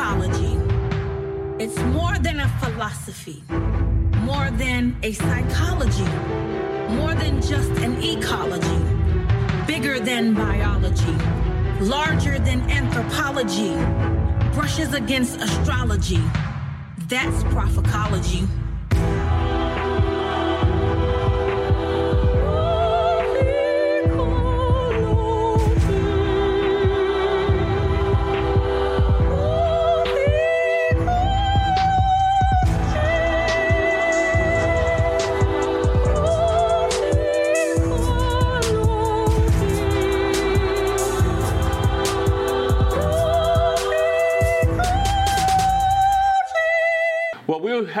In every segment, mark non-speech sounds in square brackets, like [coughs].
ecology. It's more than a philosophy, more than a psychology, more than just an ecology, bigger than biology, larger than anthropology, brushes against astrology. That's prophecology.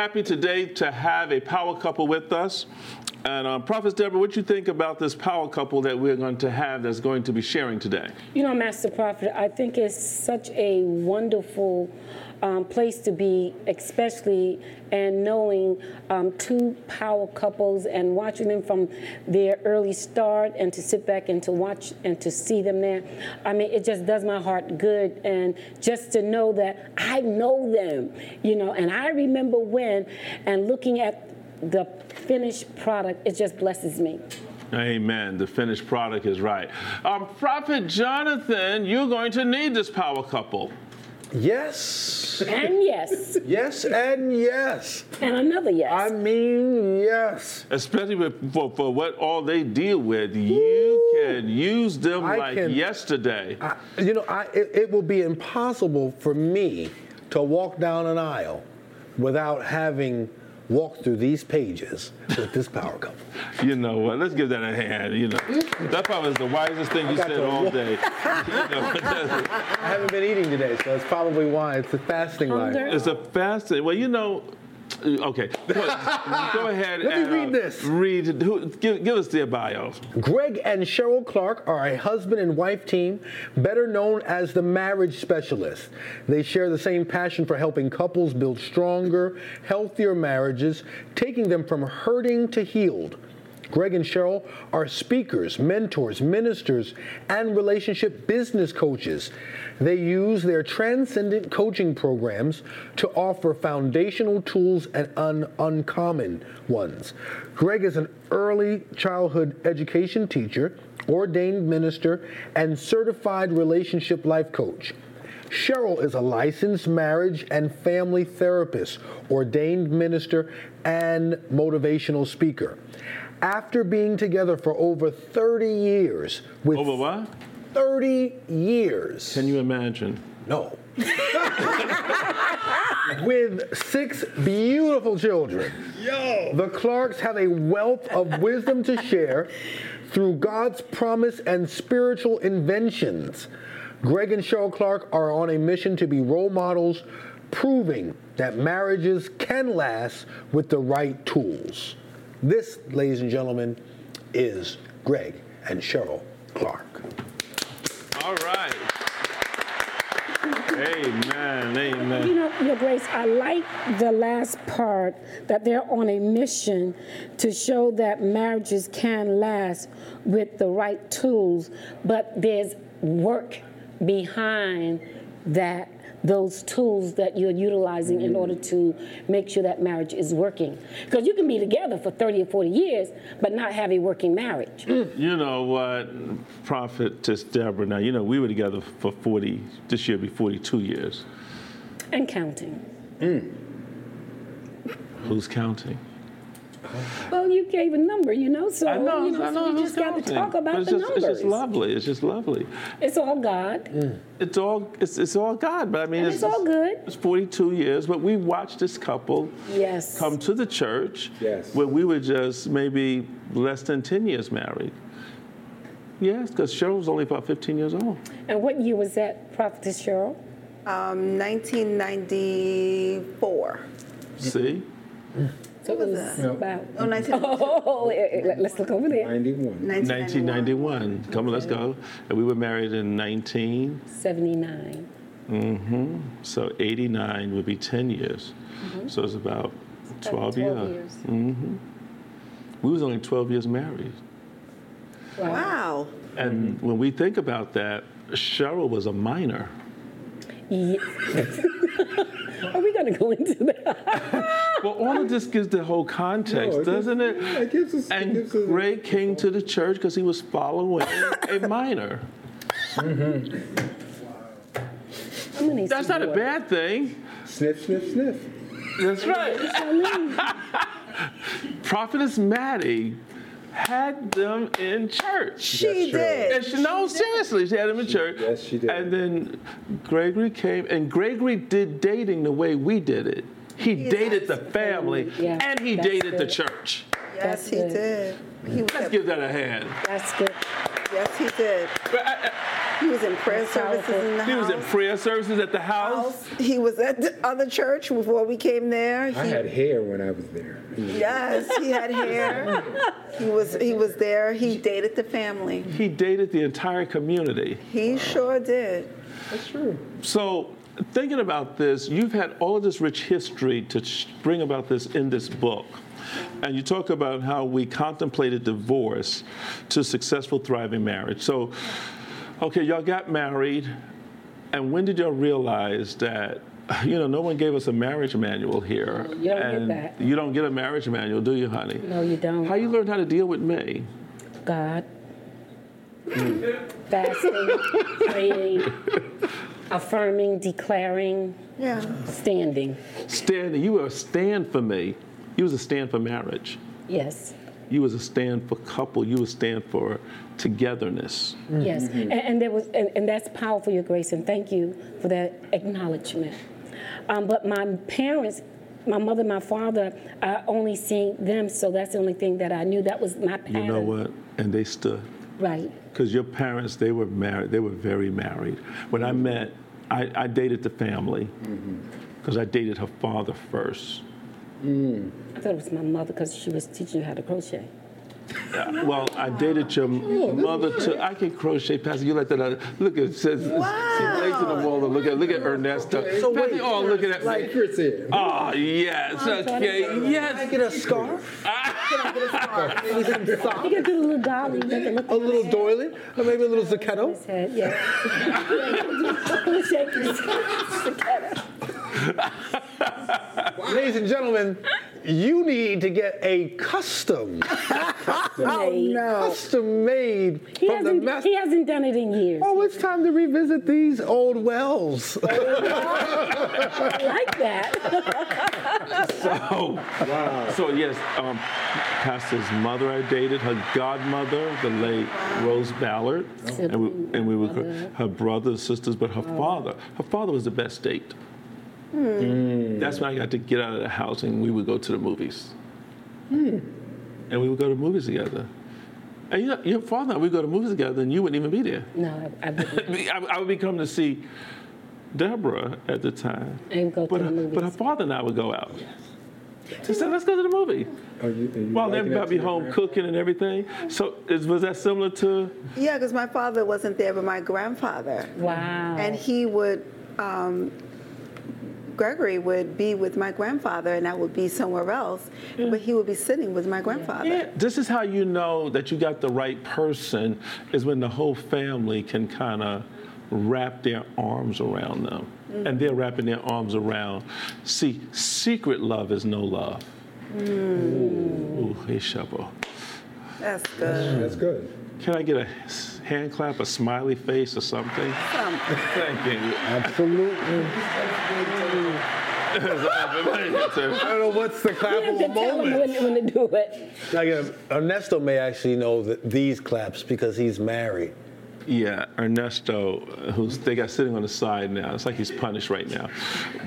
Happy today to have a power couple with us. And um, Prophet Deborah, what you think about this power couple that we're going to have that's going to be sharing today? You know, Master Prophet, I think it's such a wonderful um, place to be, especially and knowing um, two power couples and watching them from their early start and to sit back and to watch and to see them there. I mean, it just does my heart good. And just to know that I know them, you know, and I remember when and looking at the finished product, it just blesses me. Amen. The finished product is right. Um, Prophet Jonathan, you're going to need this power couple. Yes. And yes. [laughs] Yes and yes. And another yes. I mean, yes. Especially with, for, for what all they deal with. You can use them I like can- yesterday. I, you know, I, it, it will be impossible for me to walk down an aisle without having walked through these pages with this power couple. [laughs] You know what? Let's give that a hand. You know, that probably was the wisest thing you said all walk- day. [laughs] You know, I haven't been eating today, so it's probably why it's a fasting life. It's a fasting. Well, you know. Okay, [laughs] go, ahead Let me read uh, this. Read. Who, give, give us their bio. Greg and Cheryl Clark are a husband and wife team, better known as the marriage specialists. They share the same passion for helping couples build stronger, healthier marriages, taking them from hurting to healed. Greg and Cheryl are speakers, mentors, ministers, and relationship business coaches. They use their transcendent coaching programs to offer foundational tools and un- uncommon ones. Greg is an early childhood education teacher, ordained minister, and certified relationship life coach. Cheryl is a licensed marriage and family therapist, ordained minister, and motivational speaker. After being together for over 30 years, with Over what? 30 years. Can you imagine? No. [laughs] With six beautiful children. Yo. The Clarks have a wealth of wisdom to share through God's promise and spiritual inventions. Greg and Cheryl Clark are on a mission to be role models, proving that marriages can last with the right tools. This, ladies and gentlemen, is Greg and Cheryl Clark. All right. Amen. Amen. You know, Your Grace, I like the last part that they're on a mission to show that marriages can last with the right tools, but there's work behind that those tools that you're utilizing in order to make sure that marriage is working. Because you can be together for 30 or 40 years, but not have a working marriage. You know what, Prophetess Deborah, now, you know, we were together for 40, this year be 42 years. And counting. Mm. Who's counting? [laughs] Well, you gave a number, you know, so, I know, you know, I so know we who's just got to talk about the just, numbers. It's just lovely. It's just lovely. It's all God. It's all it's, it's all God, but I mean And it's all good. It's 42 years, but we watched this couple Yes. come to the church Yes. when we were just maybe less than 10 years married. Yes, because Cheryl was only about 15 years old. And what year was that, Prophetess Cheryl? Um, 1994. See? So it was that? about. Oh, 1992. [laughs] Oh, let- let's look over there. 91. 1991. Come on, let's go. And we were married in 19. 79. Mm-hmm. So 89 would be 10 years. Mm-hmm. So it's about 12, 12 years. years. Mm-hmm. We was only 12 years married. Wow. And when we think about that, Cheryl was a minor. Ye- Are we going to go into that? [laughs] Well, all of this gives the whole context, No, it doesn't it? yeah, it gives us- it and gives us- came to the church because he was following a [laughs] minor. Mm-hmm. I'm gonna That's some not a water. bad thing. Sniff, sniff, sniff. That's right. [laughs] Prophetess Maddie had them in church. She did. And she, no, seriously, she had them in church. yes, she did. And then Gregory came, and Gregory did dating the way we did it. He dated the family, Yeah, and he that's dated the church. Yes, That's he good. did. He was Let's at- give that a hand. That's good. yes, he did. But I- He was in prayer That's services powerful. in the He was in prayer services at the house. house. He was at the other church before we came there. I He- had hair when I was there. yes, he had hair. He was he was there. He dated the family. He dated the entire community. He sure did. That's true. So, thinking about this, you've had all of this rich history to bring about this in this book. And you talk about how we contemplated divorce to successful, thriving marriage. So, okay, y'all got married, and when did y'all realize that, you know, no one gave us a marriage manual here? You don't get and that. You don't get a marriage manual, do you, honey? No, you don't. How you learn how to deal with me? God. [laughs] Fasting, praying, [laughs] affirming, declaring, Yeah. standing. Standing, you were a stand for me. You was a stand for marriage. Yes. You was a stand for couple. You was stand for togetherness. Yes, and, and there was, and, and that's powerful, Your Grace, and thank you for that acknowledgement. Um, but my parents, my mother, my father, I only seen them, so that's the only thing that I knew. That was my pattern. You know what? And they stood. Right. Because your parents, they were married. They were very married. When I met, I, I dated the family because I dated her father first. I thought it was my mother because she was teaching you how to crochet. Uh, well, I dated your mother too. I can crochet, Pastor. You like that? uh, Look at it says. Wow. See, legs in the wall. Look at look at Ernesto. So Pastor, wait, oh, look at that. Like Chris said. Oh yes, okay, yes. get a scarf? [laughs] Maybe some You socks? can do the little dolly. You can A little doily? Or maybe a little Zucchetto? his head, yeah. Shake his head. [laughs] Ladies and gentlemen, you need to get a custom, [laughs] Oh no. custom made He from the hasn't, master. he hasn't done it in years. Oh, it's time to revisit these old wells. I like that. [laughs] So, so yes, um, Pastor's mother I dated, her godmother, the late Rose Ballard, and we, and we were her brothers, sisters, but her father, her father was the best date. That's when I got to get out of the house and we would go to the movies. And we would go to movies together. And you know, your father and I, would go to movies together and you wouldn't even be there. No, I, I wouldn't. [laughs] I, I would be coming to see Deborah at the time. And go to but, the her, movies. but her father and I would go out. He said, let's go to the movie. Are you, are you While liking that everybody be home grand- cooking and everything. So is, was that similar to? Yeah, because my father wasn't there, but my grandfather. Wow. And he would, um, Gregory would be with my grandfather, and I would be somewhere else, mm. but he would be sitting with my grandfather. Yeah. This is how you know that you got the right person is when the whole family can kind of wrap their arms around them. Mm. And they're wrapping their arms around. See, secret love is no love. Mm. Ooh, hey, Shabo. That's good. That's good. Can I get a s- hand clap, a smiley face, or something? Thank you. Absolutely. [laughs] I don't know what's the You have to clappable tell him moment. when, when to do it. Like, uh, Ernesto may actually know that these claps because he's married. Yeah, Ernesto, uh, who's they got sitting on the side now. It's like he's punished right now.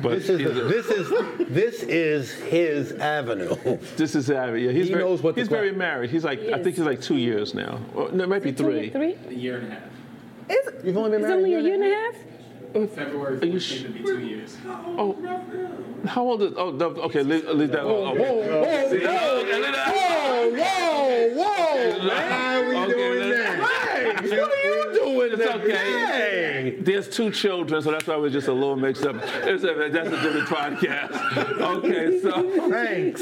But This is he's- this is this is his avenue. this is avenue. yeah. He's He very, knows what to he's very clap. married. He's like I think he's like two years now. Or, no, it might be three. Three? A year and a half. It's, You've only been It's married only a year and a half? February Are you 14th sh- would be two years. Oh, how old is? Oh, no, okay. Leave, leave that. alone. Okay. Whoa, See? Okay, leave that- whoa, whoa, How we Okay, doing let's- that? Hey, what are you doing It's there? okay. Hey. There's two children, so that's why we're just a little mixed up. It's a, that's a different podcast. Okay, so. Thanks.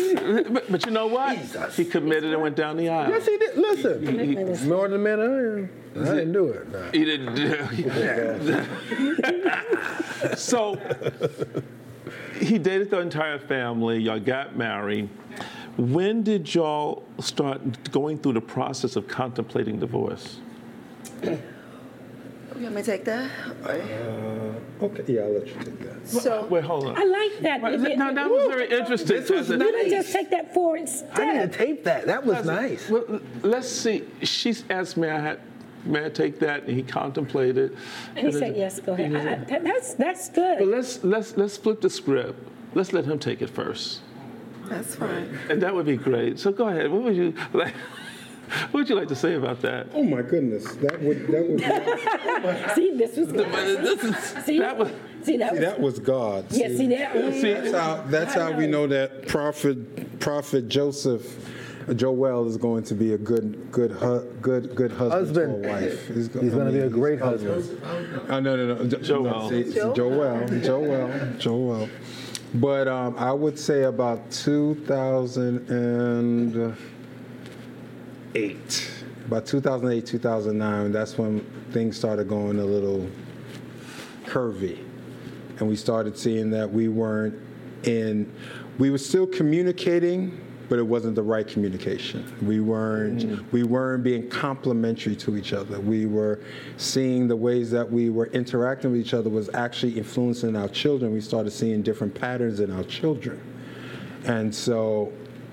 But, but you know what? He committed and went down the aisle. Yes, he did. Listen, Commitment is- more than a minute. I didn't do it. Nah. He didn't do. It. [laughs] [laughs] so, he dated the entire family. Y'all got married. When did y'all start going through the process of contemplating divorce? You want me to take that? Uh, okay, yeah, I'll let you take that. So, Wait, hold on. I like that. Wait, no, that was very interesting. This was You didn't just take that forward I need step. to tape that. That was nice. Well, let's see. She asked me, I had, may I take that? And he contemplated. And he said, yes, go ahead. I- I- that- That's, that's good. But let's let's let's flip the script. Let's let him take it first, that's fine. and that would be great. So go ahead. What would you like? [laughs] What would you like to say about that? Oh my goodness, that would that would [laughs] See, this was good. This is- See, that was see, that see, was, that was God. yeah, see that? That's how that's how we know that prophet prophet Joseph Joel is going to be a good good hu- good good husband, Husband. to a wife. He's, go- He's I gonna be a great he's- husband. Oh, no, no, no. Jo- Joel. no, see, see, Joel. Joel. Joel. But um, I would say about 2008. About 2008, 2009, that's when things started going a little curvy. And we started seeing that we weren't in, we were still communicating, but it wasn't the right communication. We weren't, mm. we weren't being complementary to each other. We were seeing the ways that we were interacting with each other was actually influencing our children. We started seeing different patterns in our children. And so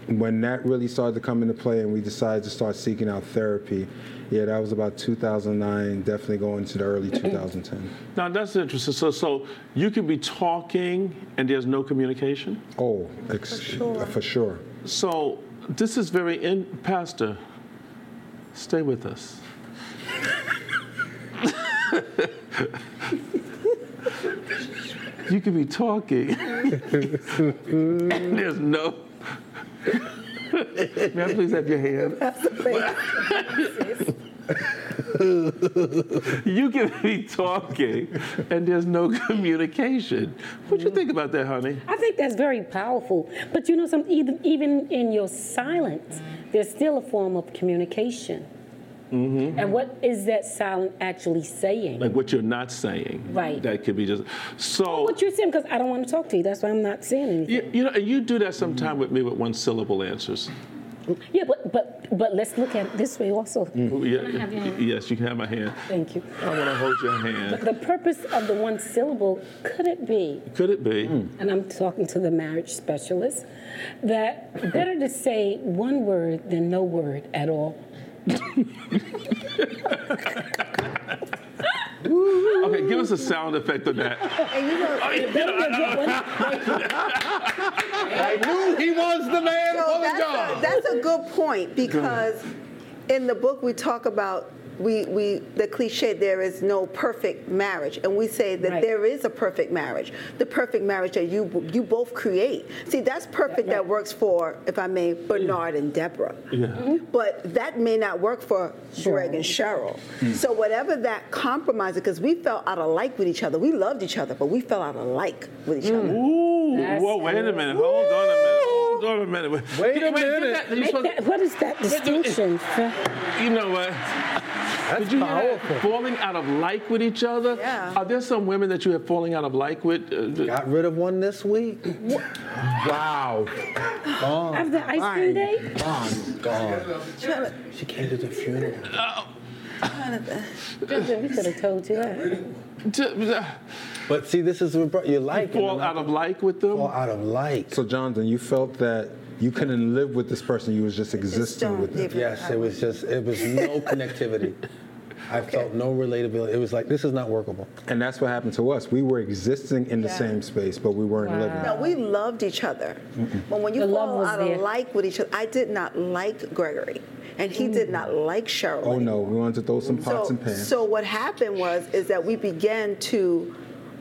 when that really started to come into play and we decided to start seeking out therapy, yeah, that was about 2009, definitely going to the early 2010. now that's interesting. So so you could be talking and there's no communication. Oh, ex- for sure. So this is very in Pastor. Stay with us. [laughs] you could be talking [laughs] and there's no. [laughs] May I please have your hand? [laughs] you can be talking and there's no [laughs] communication. What do you think about that, honey? I think that's very powerful. But you know, some even even in your silence, there's still a form of communication. Mm-hmm. And what is that silence actually saying? Like what you're not saying. Right. That could be just so. what you're saying, because I don't want to talk to you. That's why I'm not saying anything. You, you know, and you do that sometime with me with one syllable answers. Yeah, but but but let's look at it this way also. Yeah, I have your hand? yes, you can have my hand. Thank you. I want to hold your hand. The purpose of the one syllable could it be, Could it be? and I'm talking to the marriage specialist, that better to say one word than no word at all. [laughs] Okay, give us a sound effect of that. And you know, Better to get one- I knew he was the man So for the that's, a, that's a good point because in the book we talk about we, we the cliche there is no perfect marriage. And we say that Right. there is a perfect marriage the perfect marriage that you you both create. See that's perfect that works for if I may Bernard and Deborah. Yeah. Mm-hmm. but that may not work for Greg and Cheryl. Hmm. So whatever that compromise because we felt out of like with each other. We loved each other but we fell out of like with each other. Ooh, That's whoa, wait a minute. Hold on a minute. Hold on a minute. Wait a minute. that- you Make supposed- that- what is that distinction? You know what? That's Did you hear that? Falling out of like with each other? Yeah. Are there some women that you have falling out of like with? Uh, Got rid of one this week. Wow. Gone. After ice cream day? Gone. Gone. She came to the funeral. Oh. We could have told you that. To- But see, this is what brought you like. fall out of like with them? Fall out of like. So, Jonathan, you felt that you couldn't live with this person, you was just existing don't with them. Yes, it was just, it was no [laughs] connectivity. I felt no relatability. It was like, this is not workable. And that's what happened to us. We were existing in the same space, but we weren't living. No, we loved each other. But when you The love fall out there. of like with each other, I did not like Gregory, and he did not mm. like Cheryl. Oh no, we wanted to throw some pots So, and pans. so what happened was is that we began to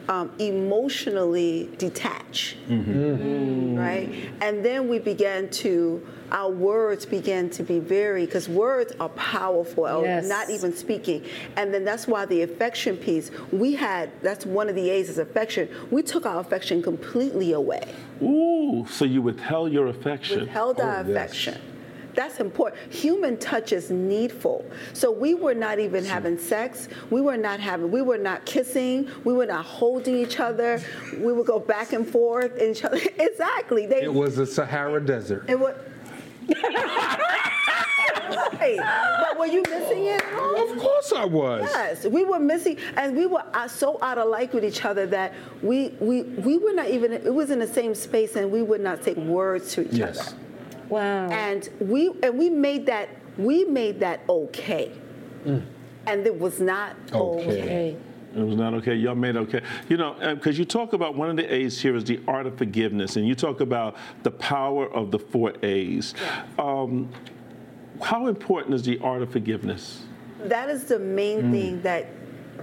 um, emotionally detach, right? And then we began to our words began to be very because words are powerful. Yes. Not even speaking, and then that's why the affection piece we had. That's one of the A's is affection. We took our affection completely away Ooh, so you withheld your affection. withheld our Oh, yes. affection. That's important. Human touch is needful. So we were not even having sex. We were not having. We were not kissing. We were not holding each other. We would go back and forth in each other. [laughs] exactly. They, It was the Sahara Desert. It was. [laughs] right. But were you missing it at all? Of course I was. Yes, we were missing, and we were uh, so out of like with each other that we we we were not even. It was in the same space, and we would not say words to each Yes. other. Wow. And we and we made that we made that okay, and it was not Okay. okay. okay. It was not okay. Y'all made okay. You know, because you talk about one of the A's here is the art of forgiveness, and you talk about the power of the four A's. Um, how important is the art of forgiveness? That is the main thing uh, that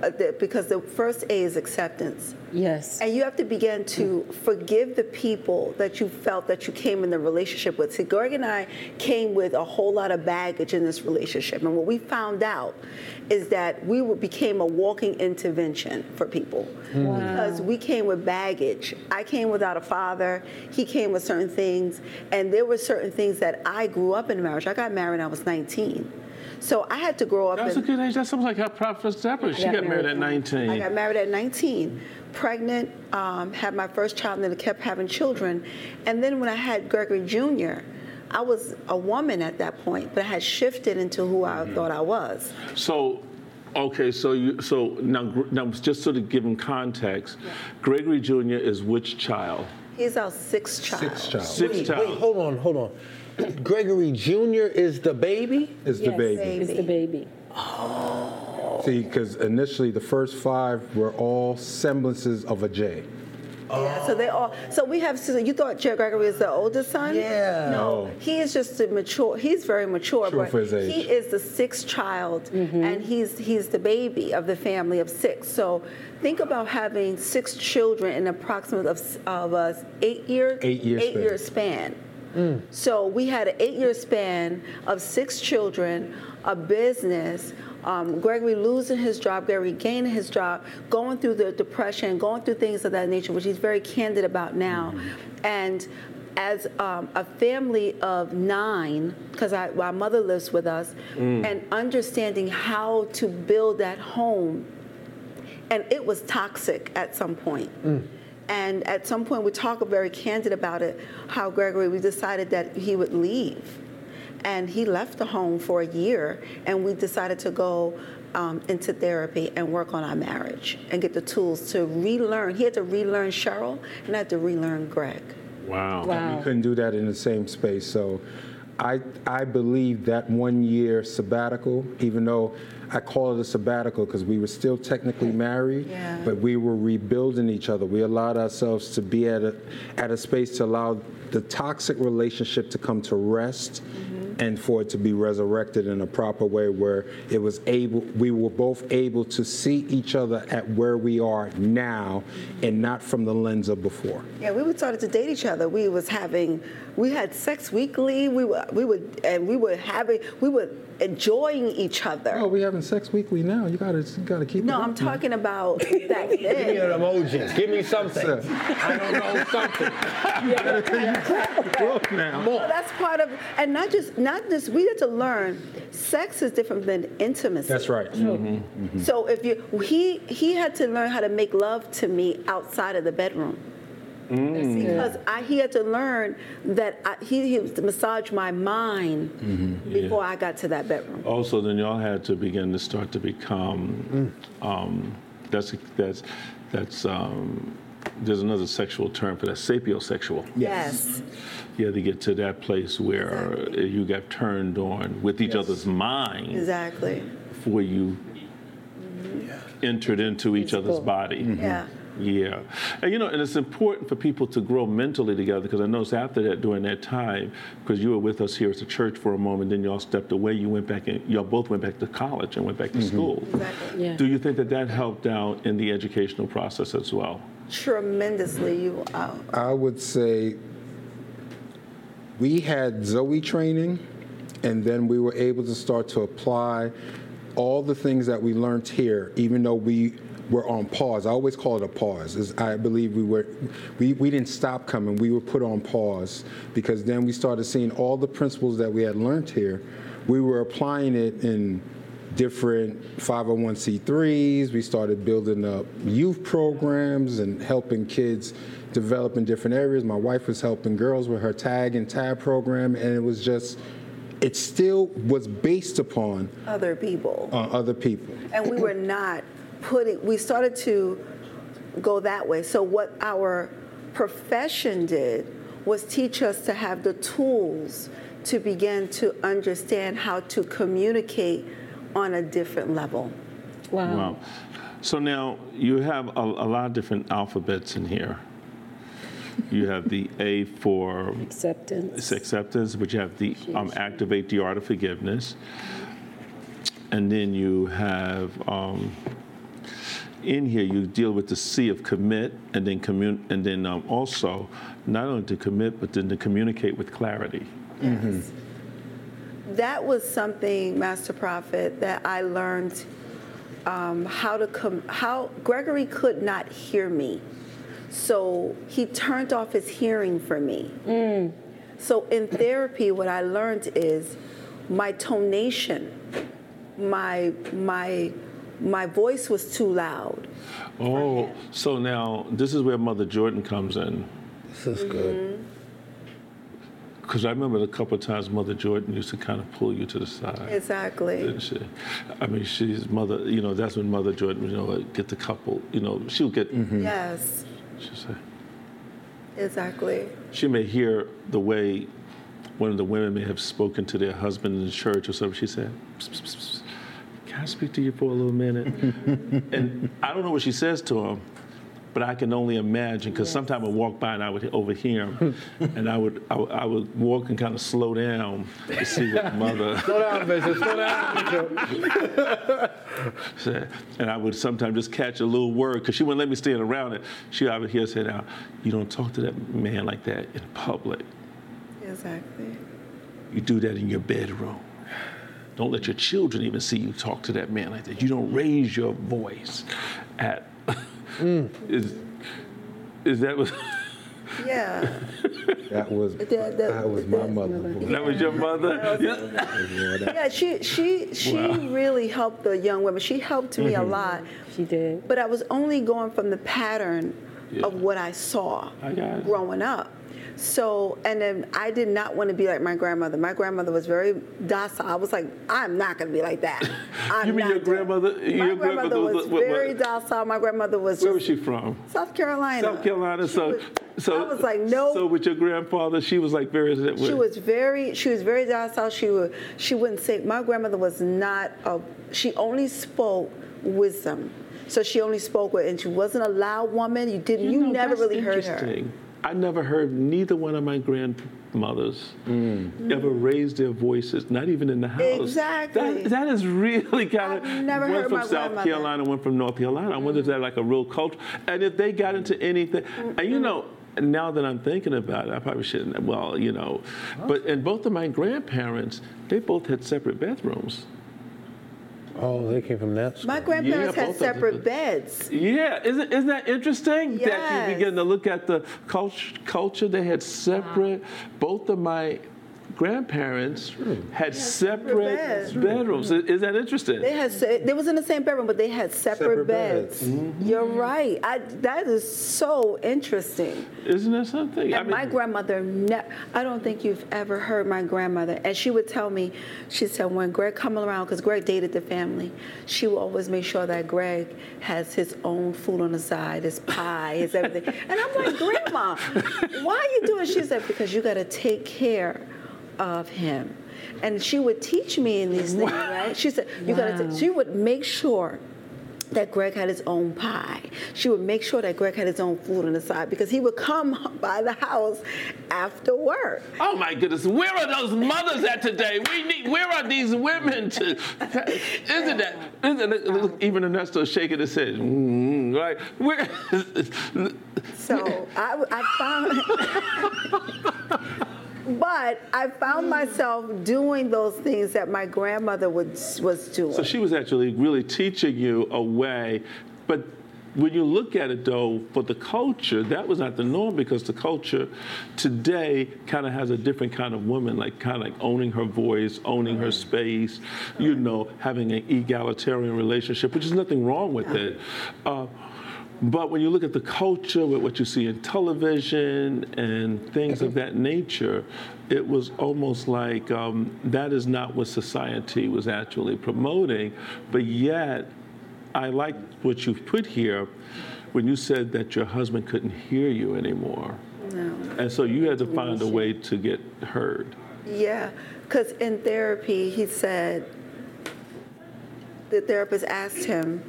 Uh, because the first A is acceptance. Yes. And you have to begin to forgive the people that you felt that you came in the relationship with. See, Greg and I came with a whole lot of baggage in this relationship. And what we found out is that we became a walking intervention for people. Hmm. Because we came with baggage. I came without a father. He came with certain things. And there were certain things that I grew up in marriage. I got married when I was 19. So I had to grow up That's a good age. That sounds like how Prophet Deborah. She Got got married married at at 19. I got married at 19, pregnant, um, had my first child, and then kept having children. And then when I had Gregory Jr., I was a woman at that point, but I had shifted into who I thought I was. So, okay, so you so now now just so to give him context, Gregory Jr. is which child? He's our sixth child. Sixth child. Sixth Wait, child. wait, hold on, hold on. Gregory Jr. is the baby? Is the Yes, baby. It's the baby. Oh. See, because initially the first five were all semblances of a J. Yeah, so they all. So we have. So you thought Jerry Gregory is the oldest son? Yeah. No, he is just a mature. He's very mature, Mature but for his age. he is the sixth child, mm-hmm. and he's he's the baby of the family of six. So think about having six children in approximate of of us eight years. Eight-year Eight span. year span. So we had an eight-year span of six children, a business. Um, Gregory losing his job, Gregory gaining his job, going through the depression, going through things of that nature, which he's very candid about now. And as um, a family of nine, because my mother lives with us, and understanding how to build that home and it was toxic at some point. And at some point, we talk very candid about it. How Gregory, we decided that he would leave, and he left the home for a year, and we decided to go um, into therapy and work on our marriage and get the tools to relearn. He had to relearn Cheryl, and I had to relearn Greg. Wow. Wow. We couldn't do that in the same space. So I, I believe that one year sabbatical, even though I call it a sabbatical because we were still technically married, Yeah. but we were rebuilding each other. We allowed ourselves to be at a, at a space to allow the toxic relationship to come to rest mm-hmm. and for it to be resurrected in a proper way where it was able we were both able to see each other at where we are now and not from the lens of before. Yeah, we would started to date each other. We was having, we had sex weekly. We were, we would, and we were having, we were enjoying each other. Oh, we having sex weekly now. You gotta, you gotta keep No, it. I'm talking about back [laughs] Give me an emoji. Give me something. I don't know something. [laughs] Look now. Well, that's part of, and not just, not just. We had to learn, sex is different than intimacy. That's right. So mm-hmm. Mm-hmm. if you, he he had to learn how to make love to me outside of the bedroom. Because I, he had to learn that I, he, he was to massage my mind before I got to that bedroom. Also, then y'all had to begin to start to become. Um, that's that's that's. Um, there's another sexual term for that, sapiosexual. Yes. You had to get to that place where you got turned on with each other's mind. Exactly. before you entered into each other's body. Yeah. Yeah. And you know, and it's important for people to grow mentally together because I noticed after that, during that time, because you were with us here at the church for a moment, then y'all stepped away, you went back in, y'all both went back to college and went back to school. Exactly. Yeah. Do you think that that helped out in the educational process as well? Tremendously. You. Uh, I would say we had Zoe training, and then we were able to start to apply all the things that we learned here, even though we were on pause. I always call it a pause. Is I believe we were, we, we didn't stop coming. We were put on pause because then we started seeing all the principles that we had learned here. We were applying it in different 501c3s. We started building up youth programs and helping kids develop in different areas. My wife was helping girls with her tag and tab program, and it was just, it still was based upon Other people. uh, other people. and we were not putting we started to go that way so what our profession did was teach us to have the tools to begin to understand how to communicate on a different level Wow. Wow. So now you have a, a lot of different alphabets in here. You have the A for Acceptance. acceptance, but you have the um, activate the art of forgiveness, and then you have um, in here you deal with the C of commit, and then commun- and then um, also not only to commit, but then to communicate with clarity. that was something master prophet that i learned um, how to com- how gregory could not hear me. So he turned off his hearing for me. So in therapy what i learned is my tonation my my my voice was too loud Oh, so now this is where Mother Jordan comes in. This is good. Mm-hmm. Because I remember a couple of times Mother Jordan used to kind of pull you to the side. exactly Didn't she? I mean, she's mother. You know, that's when Mother Jordan, you know, get the couple. You know, she'll get. Mm-hmm. yes She'll say. exactly She may hear the way one of the women may have spoken to their husband in the church or something. She said, "Psst, psst, psst, psst. "Can I speak to you for a little minute?" [laughs] and I don't know what she says to him, but I can only imagine because sometimes I walk by and I would overhear him, and I would I, would- I would walk and kind of slow down to see what [laughs] mother. Slow down, Bishop. Slow down, Bishop. [laughs] and I would sometimes just catch a little word because she wouldn't let me stand around it. She would hear say, "Now, you don't talk to that man like that in public. exactly You do that in your bedroom. Don't let your children even see you talk to that man like that. You don't raise your voice at." Mm. is, is that was yeah That was The- the- that was my the- mother. boy. that was your mother? Yeah. Yeah she she she really helped the young women she helped me a mm-hmm. lot She did. but i was only going from the pattern Yeah. of what i saw I growing up so and then i did not want to be like my grandmother my grandmother was very docile i was like i'm not going to be like that [laughs] I'm You mean your grandmother- my your grandmother grandmother was was- what- what- very docile my grandmother was Where just was she from? south carolina South Carolina. She So, was- so i was like no So with your grandfather, she was like very. She was very, she was very docile. She would, she wouldn't say. My grandmother was not a. She only spoke wisdom, so she only spoke with, and she wasn't a loud woman. You didn't, you, know, never really heard her. Interesting. I never heard neither one of my grandmothers ever raise their voices, not even in the house. Exactly. That, that is really kind of. I've never one heard from my South. Mm-hmm. Carolina, one from North Carolina. I wonder if that's like a real culture. And if they got into anything, and you know. Now that I'm thinking about it, I probably shouldn't. Well, you know, but and both of my grandparents, they both had separate bedrooms. Oh, they came from that. School. My grandparents Yeah, had both of separate beds. Yeah, isn't, isn't that interesting that you begin to look at the culture? Culture they had separate. Both of my grandparents had separate beds. bedrooms. Is, is that interesting? They had, se- they was in the same bedroom, but they had separate, Separate beds. beds. Mm-hmm. You're right. I, that is so interesting. Isn't that something? And my grandmother, ne- I don't think you've ever heard my grandmother. And she would tell me, she said, when Greg come around, because Greg dated the family, she would always make sure that Greg has his own food on the side, his pie, his everything. and I'm like, Grandma, why are you doing? She said, because you got to take care of him. And she would teach me in these things, right? She said, you got to, she would make sure that Greg had his own pie. She would make sure that Greg had his own food on the side because he would come [laughs] by the house after work. Oh my goodness, where are those mothers at today? We need. Where are these women to? Isn't that? Isn't it, look, even Ernesto shaking his head, mm, right? Where? So I, I found. [laughs] But I found myself doing those things that my grandmother would, was doing. So she was actually really teaching you a way but when you look at it though, for the culture, that was not the norm because the culture today kind of has a different kind of woman, like kind of like owning her voice, owning her space, you know, having an egalitarian relationship, which is nothing wrong with it. Uh, but when you look at the culture with what you see in television and things of that nature, it was almost like um, that is not what society was actually promoting. But yet, I like what you've put here when you said that your husband couldn't hear you anymore. No. And so you had to find a way to get heard. Yeah, because in therapy, he said, the therapist asked him,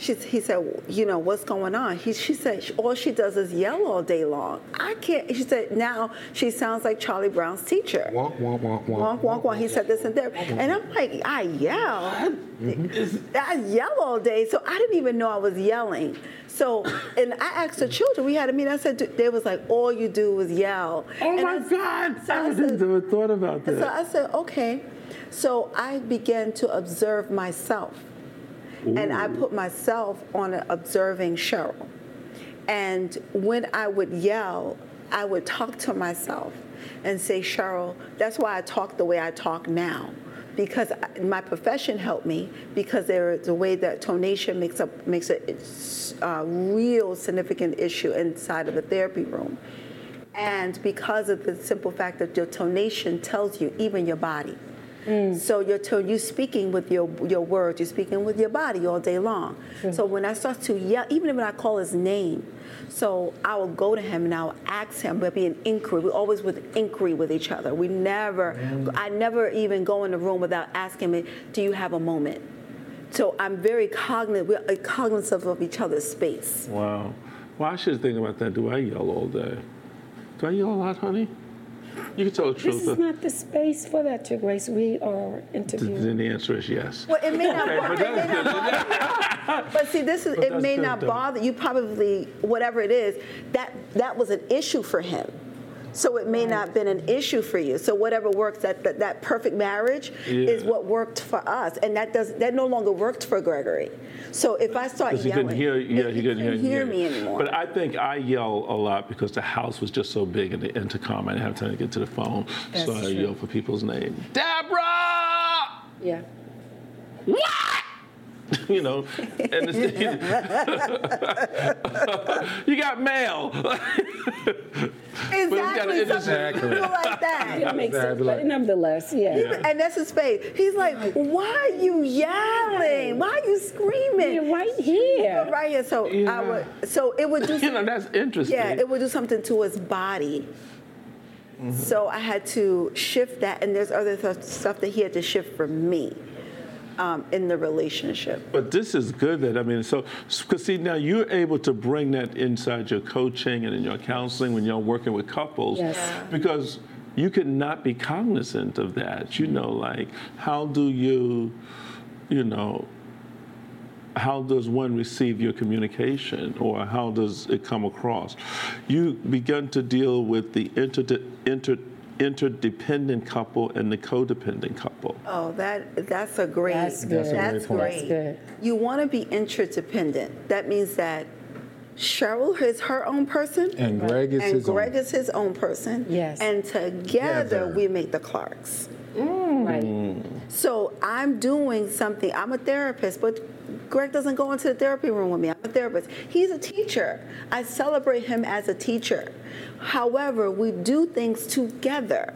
she, he said, you know, what's going on? He, she said, all she does is yell all day long. I can't, she said, now she sounds like Charlie Brown's teacher. Wonk, wonk, wonk, wonk. Wonk, wonk, wonk. He said this and that. And I'm like, I yell. Mm-hmm. I yell all day. So I didn't even know I was yelling. So, and I asked the children, we had a meeting, I said, they was like, all you do is yell. Oh And my I- God! so I I didn't ever thought about that. so. I said, okay. So I began to observe myself. And I put myself on an observing Cheryl. And when I would yell, I would talk to myself and say, Cheryl, that's why I talk the way I talk now. Because my profession helped me, because there is a way that tonation makes up makes a a uh, real significant issue inside of the therapy room. And because of the simple fact that your tonation tells you even your body. Mm. So you're to, you speaking with your your words, you're speaking with your body all day long. So when I start to yell, even when I call his name, so I will go to him and I'll ask him. There'll be an inquiry. We're always with inquiry with each other. We never, I never even go in the room without asking me, "Do you have a moment?" So I'm very cognizant. We're uh, cognizant of each other's space. Wow. Well, I should think about that. Do I yell all day? Do I yell a lot, honey? You can tell the truth. This is not the space for that, Your Grace. We are interviewing. Then the answer is yes. Well, it may not, Okay, but it may not bother you. But see, this is, But it may good, not though. bother you. Probably, whatever it is, that that was an issue for him. So it may not have been an issue for you. So whatever works, that that, that perfect marriage is what worked for us, and that does that no longer worked for Gregory. So if I start Because he yelling, couldn't hear, yeah, he couldn't hear, me anymore. But I think I yell a lot because the house was just so big and the intercom. I didn't have time to get to the phone, so I true. yell for people's name. Deborah! Yeah. [laughs] you know, and it's, [laughs] you got mail. [laughs] exactly, it is- something cool like that. It makes Yeah, I'd sense, be but like- nevertheless, yeah. And that's his face. He's like, "Why are you yelling? Why are you screaming?" You're right here. Right here. So I would. So it would do. you know, that's interesting. yeah, it would do something to his body. Mm-hmm. So I had to shift that, and there's other th- stuff that he had to shift for me um, in the relationship. But this is good that, I mean, so, because see, now you're able to bring that inside your coaching and in your counseling when you're working with couples. Yes. Because you could not be cognizant of that. You know, like, how do you, you know, how does one receive your communication or how does it come across? You begin to deal with the inter, inter, interdependent couple and the codependent couple. Oh, that that's a great. That's good. That's a That's great point. great. That's good. You want to be interdependent. That means that Cheryl is her own person. And Greg is and his Greg own. is his own person. Yes. And together Together. we make the Clarks. Mm. Mm. Right. So I'm doing something. I'm a therapist, but Greg doesn't go into the therapy room with me. I'm a therapist. He's a teacher. I celebrate him as a teacher. However, we do things together.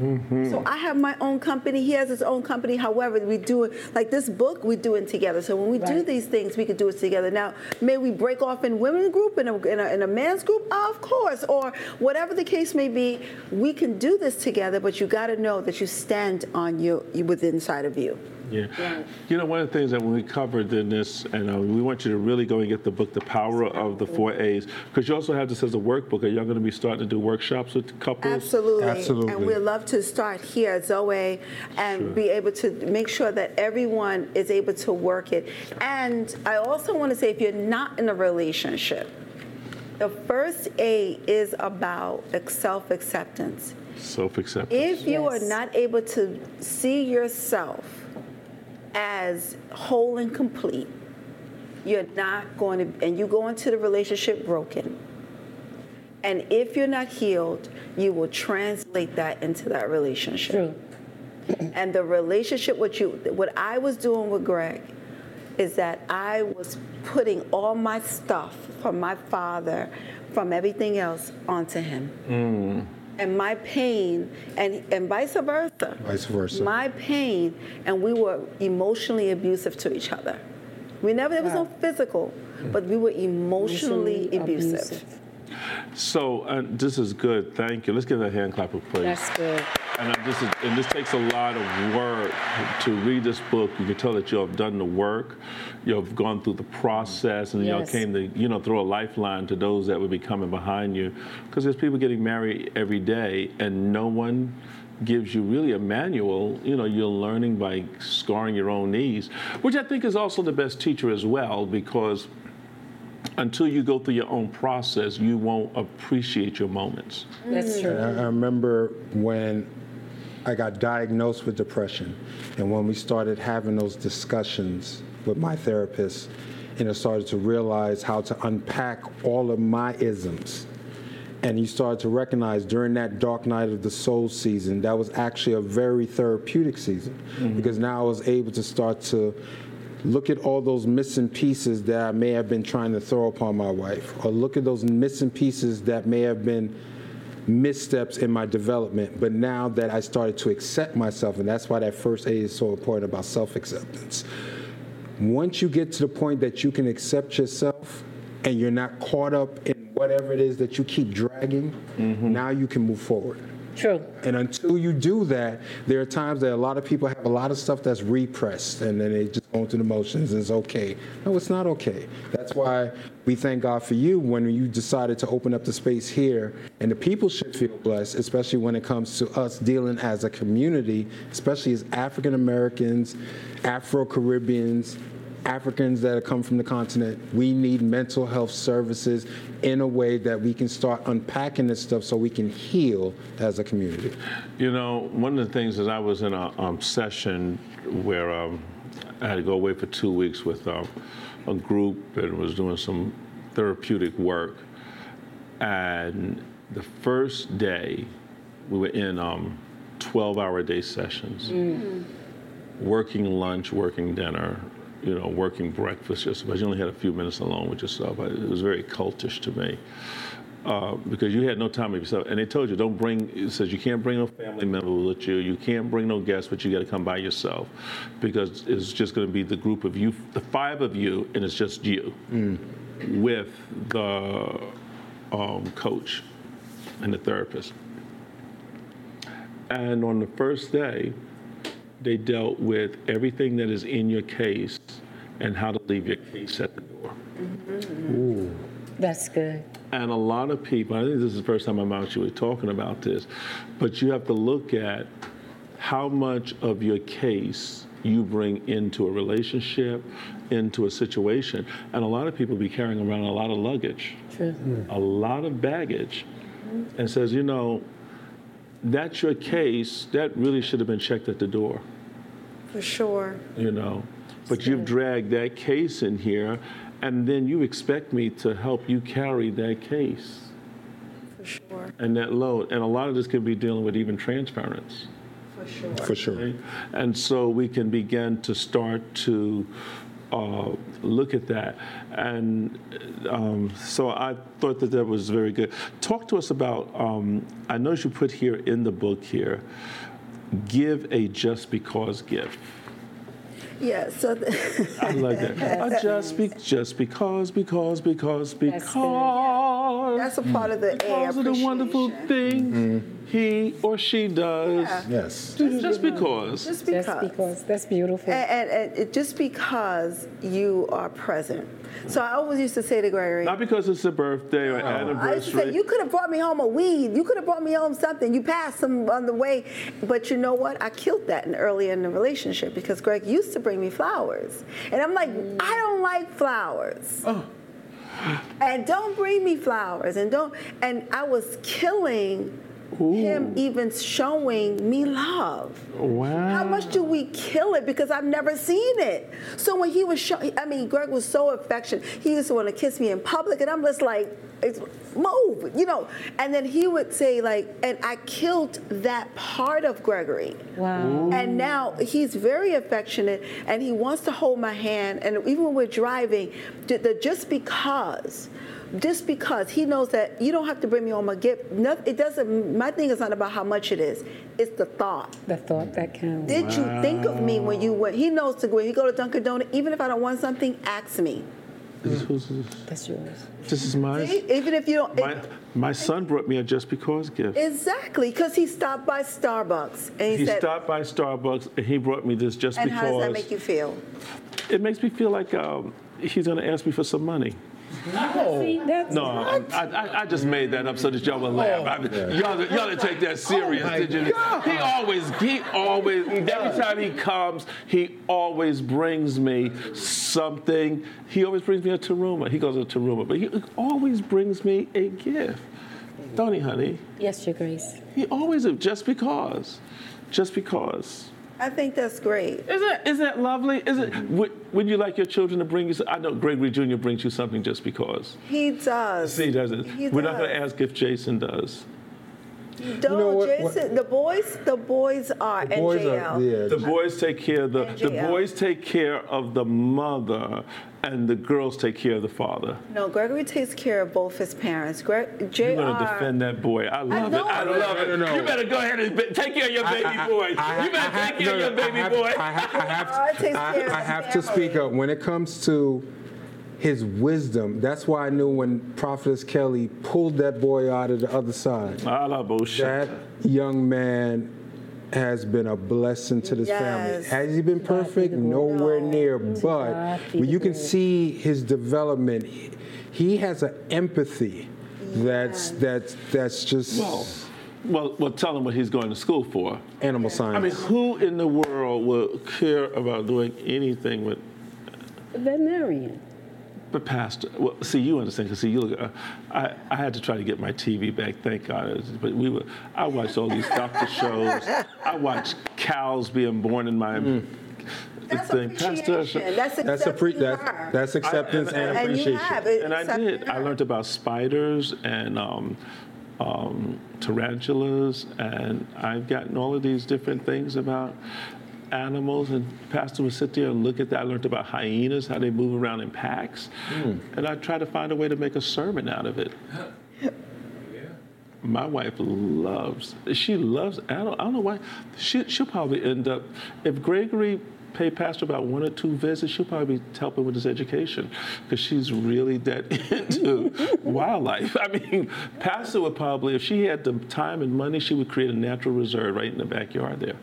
Mm-hmm. So I have my own company. He has his own company. However, we do it like this book. We do it together. So when we do these things, we could do it together. Now, may we break off in women's group in a, in a, in a man's group? Ah, of course. Or whatever the case may be, we can do this together. But you got to know that you stand on you within inside of you. Yeah. You know, one of the things that when we covered in this, and uh, we want you to really go and get the book, The Power of the Four A's, because you also have this as a workbook. Are y'all going to be starting to do workshops with couples? Absolutely. Absolutely. And we'd love to start here at Zoe and Sure. be able to make sure that everyone is able to work it. And I also want to say if you're not in a relationship, the first A is about self acceptance. Self acceptance. If you are not able to see yourself as whole and complete, you're not going to, and you go into the relationship broken. And if you're not healed, you will translate that into that relationship. True. [clears throat] And the relationship, what you, what I was doing with Greg, is that I was putting all my stuff from my father, from everything else, onto him. Mm. And my pain, and, and vice versa. Vice versa. My pain, and we were emotionally abusive to each other. We never, there was no physical, but we were emotionally, Emotionally abusive. So uh, this is good. Thank you. Let's give that hand clap, please. That's good. And uh, this is, and this takes a lot of work to read this book. You can tell that you have done the work, you have gone through the process, and you all came to you know throw a lifeline to those that would be coming behind you, because there's people getting married every day, and no one gives you really a manual. You know, you're learning by scarring your own knees, which I think is also the best teacher as well, because until you go through your own process, you won't appreciate your moments. That's mm. true. I, I remember when I got diagnosed with depression, and when we started having those discussions with my therapist, and I started to realize how to unpack all of my isms. And you started to recognize during that dark night of the soul season, that was actually a very therapeutic season mm-hmm. because now I was able to start to look at all those missing pieces that I may have been trying to throw upon my wife, or look at those missing pieces that may have been missteps in my development. But now that I started to accept myself, and that's why that first A is so important about self acceptance. Once you get to the point that you can accept yourself and you're not caught up in whatever it is that you keep dragging, mm-hmm. now you can move forward. True. And until you do that, there are times that a lot of people have a lot of stuff that's repressed and then they just go through the motions and it's okay. No, it's not okay. That's why we thank God for you when you decided to open up the space here. And the people should feel blessed, especially when it comes to us dealing as a community, especially as African Americans, Afro Caribbeans, Africans that have come from the continent, we need mental health services in a way that we can start unpacking this stuff so we can heal as a community. You know, one of the things is I was in a um, session where um, I had to go away for two weeks with um, a group and was doing some therapeutic work. And the first day, we were in um, 12 hour day sessions, working lunch, working dinner, you know, working breakfast, just but you only had a few minutes alone with yourself. It was very cultish to me uh, because you had no time with yourself. And they told you, don't bring, it says you can't bring no family member with you, you can't bring no guests, but you got to come by yourself because it's just going to be the group of you, the five of you, and it's just you with the um, coach and the therapist. And on the first day, they dealt with everything that is in your case and how to leave your case at the door. Ooh, That's good. And a lot of people, I think this is the first time I'm actually talking about this, but you have to look at how much of your case you bring into a relationship, into a situation. And a lot of people be carrying around a lot of luggage, True. a lot of baggage, and says, you know, that's your case, that really should have been checked at the door For sure. you know. But you've dragged that case in here, and then you expect me to help you carry that case For sure. and that load. And a lot of this could be dealing with even transference. For sure. For sure. okay? And so we can begin to start to uh, look at that. And um, so I thought that that was very good. Talk to us about, um, I know you put here in the book here, give a just because gift. Yeah, so I like that. [laughs] I just be, just because, because, because, because. that's a part of the A because of the wonderful appreciation. thing he or she does. Yeah. Yes. Just because. Just because. Just because. That's beautiful. And, and, and it, just because you are present. So I always used to say to Gregory, Not because it's a birthday or oh. I used to say, anniversary. you could have brought me home a weed. You could have brought me home something. You passed some on the way. But you know what? I killed that in, early in the relationship because Greg used to bring me flowers. And I'm like, I don't like flowers. Oh. And don't bring me flowers. And don't. And I was killing him even showing me love. Wow. How much do we kill it? Because I've never seen it. So when he was showing, I mean, Greg was so affectionate. He used to want to kiss me in public, and I'm just like, it's, move, you know. And then he would say like, and I killed that part of Gregory. Wow. And now he's very affectionate, and he wants to hold my hand. And even when we're driving, ju- the- just because. Just because he knows that you don't have to bring me home a gift. No, it doesn't. My thing is not about how much it is. It's the thought. The thought that counts. Did you think of me when you went? He knows to go. When you go to Dunkin' Donuts, even if I don't want something, ask me. This, who's this? That's yours. this is mine. See? Even if you don't. My, my son brought me a just because gift. exactly, because he stopped by Starbucks and he, He said, stopped by Starbucks and he brought me this just "And because. how does that make you feel?" It makes me feel like um, he's going to ask me for some money. See, that's No, I, I, I just made that up so that y'all would laugh. Oh, I mean, y'all, y'all didn't take that oh, serious, my did you? He always, he always, every time he comes, he always brings me something. He always brings me a Taruma. He goes to Taruma, but he always brings me a gift. Don't he, honey? yes, Your Grace. He always, just because. Just because. I think that's great. Is that is that lovely? Is it? Would, would you like your children to bring you? some- I know Gregory Jr. brings you something just because. He does. See, he does it. He We're not going to ask if Jason does. No, know what- Jason. The boys. The boys are The boys NJL. are, yeah. The boys take care of the the boys take care of the mother, and the girls take care of the father. No, Gregory takes care of both his parents. Greg, Jr. You're gonna defend that boy. I love it. I love it. No, no, no. You better go ahead and be- take care of your baby boy. you better take care of your baby I have, boy. I have, I have, [laughs] it takes I- care of I have to speak up. When it comes to his wisdom, that's why I knew when Prophetess Kelly pulled that boy out of the other side. I love bullshit. That young man has been a blessing to this family. Has he been perfect? Nowhere near. But when you can see his development, he- he has an empathy that's that's that's just Well, well, well, tell him what he's going to school for. animal science. I mean, who in the world will care about doing anything with Veterinarian. But Pastor, well, see, you understand because see, you look. Uh, I I had to try to get my TV back. Thank God. But we were. I watched all these doctor [laughs] shows. I watched cows being born in my. Mm. That's thing. appreciation. That's that's a pre, that, that's acceptance I- and and you appreciation. have it. and I did. I learned about spiders and um, um, tarantulas, and I've gotten all of these different things about animals. And Pastor would sit there and look at that. I learned about hyenas, how they move around in packs, hmm. and I tried to find a way to make a sermon out of it. My wife loves. She loves. I don't. I don't know why. She, she'll probably end up if Gregory pay Pastor about one or two visits. She'll probably be helping with his education because she's really that [laughs] into wildlife. I mean, Pastor would probably, if she had the time and money, she would create a natural reserve right in the backyard there.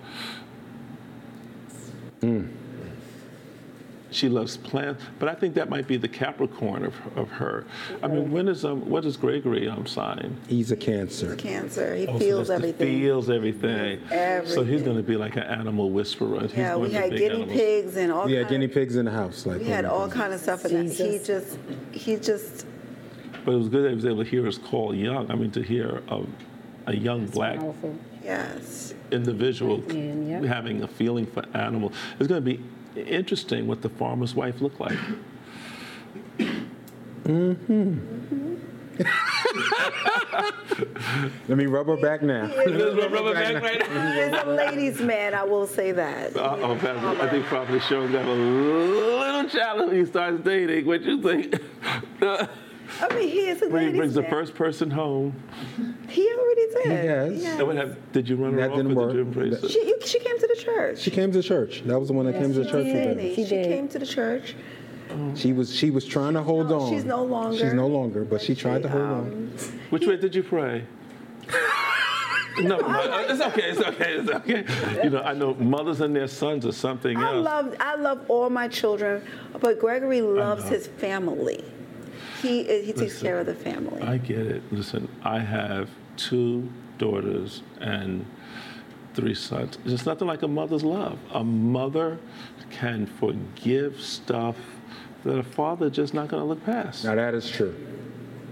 She loves plants, but I think that might be the Capricorn of, of her. I mean, when is um, what is Gregory um sign? He's a cancer. cancer. He Oh, so feels that's the everything. Feels everything. So he's Everything. going to be like an animal whisperer. He's yeah, going we to had big guinea animals. pigs and all. Yeah, kind guinea of, pigs in the house. Like We had all God. kind of stuff, and he just, he just, But it was good that he was able to hear us call young. I mean, to hear a, a young black Powerful. Yes. individual man, yeah. having a feeling for animals. It's going to be interesting what the farmer's wife looked like. Mm hmm. Let me rub her back now. Rubber back right now. He's a ladies' man. I will say that. Uh-oh, Pastor, I think probably Sean's got a little challenge when he starts dating. What you think? [laughs] I mean, he is a when he ladies' brings the first person home. He already did. Yes. And what hap- did you run her That off didn't or did you work. embrace it? She, she came to the church. She came to the church. That was the one that came to she church did. with her. She, She came to the church. She was she was trying to hold No, on. she's no longer. She's no longer, but she tried to hold um, on. Which way did you pray? [laughs] no, no, it's okay, it's okay, it's okay. You know, I know mothers and their sons are something I else. love I love all my children, but Gregory loves his family. He he takes Listen, care of the family. I get it. Listen, I have two daughters and three sons. There's nothing like a mother's love. A mother can forgive stuff that a father just not going to look past. Now that is true.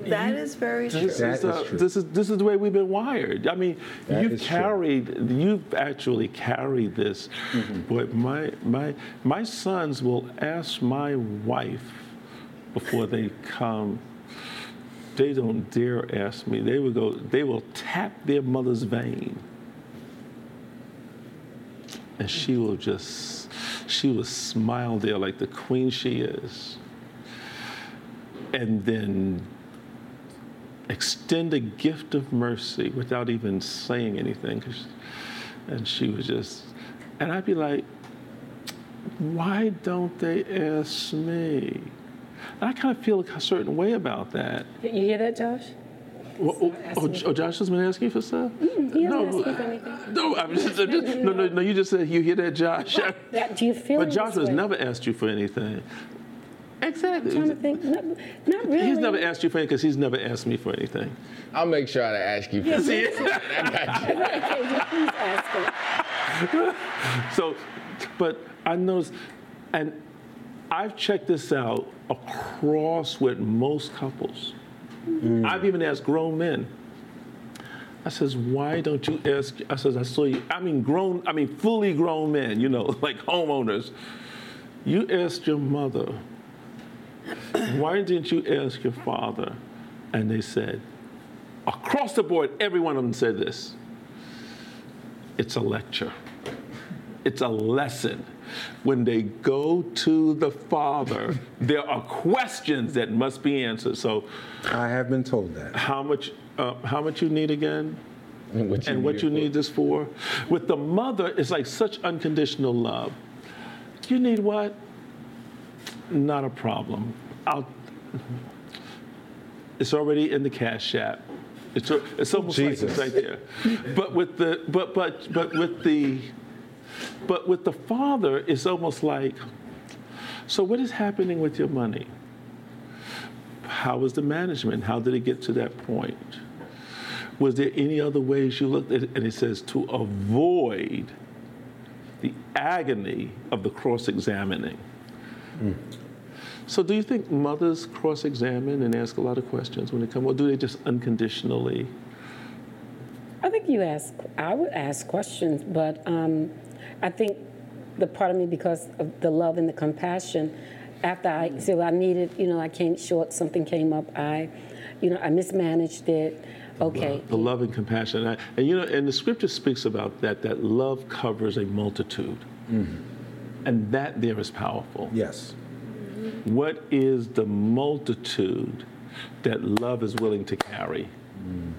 That is very true. This That is, is true. this is this is the way we've been wired. I mean, That you've is true. carried, you've actually carried this. Mm-hmm. But my my my sons will ask my wife before they come. They don't dare ask me. They will go. They will tap their mother's vein, and she will just she will smile there like the queen she is, and then extend a gift of mercy without even saying anything. And she was just, and I'd be like, why don't they ask me? And I kind of feel a certain way about that. You hear that, Josh? Oh, oh, oh, oh, Josh has been asking for stuff? Mm, He hasn't No, asked for anything. No, I'm just, I'm just- no, no, no, you just said, you hear that, Josh? That- Do you feel But Josh has way? never asked you for anything. Exactly. trying to think. Not, not really. He's never asked you for anything because he's never asked me for anything. I'll make sure to ask you. For See? [laughs] Okay, please ask him. [laughs] So, but I noticed, and I've checked this out across with most couples. Mm. I've even asked grown men. I says, why don't you ask? I says, I saw you. I mean, grown. I mean, fully grown men. You know, [laughs] like homeowners. You asked your mother. Why didn't you ask your father? And they said, across the board, every one of them said this. It's a lecture it's a lesson. When they go to the Father, there are questions that must be answered. So, I have been told that. how much, uh, how much you need again, What and what you need this for? With the mother, it's like such unconditional love. You need what? Not a problem. I'll. It's already in the cash app. It's, a- it's almost like Jesus. it's right there. But with the but but but with the but with the father, it's almost like, so what is happening with your money? How was the management? How did it get to that point? Was there any other ways you looked at it? And it says to avoid the agony of the cross examining. So, do you think mothers cross examine and ask a lot of questions when they come, or do they just unconditionally? I think you ask. I would ask questions, but um, I think the part of me, because of the love and the compassion, after I so I needed, you know, I came short. Something came up. I, you know, I mismanaged it. Okay. The love and compassion. And, and you know, and the scripture speaks about that, that love covers a multitude. Mm-hmm. And that there is powerful. Yes. What is the multitude that love is willing to carry? Mm.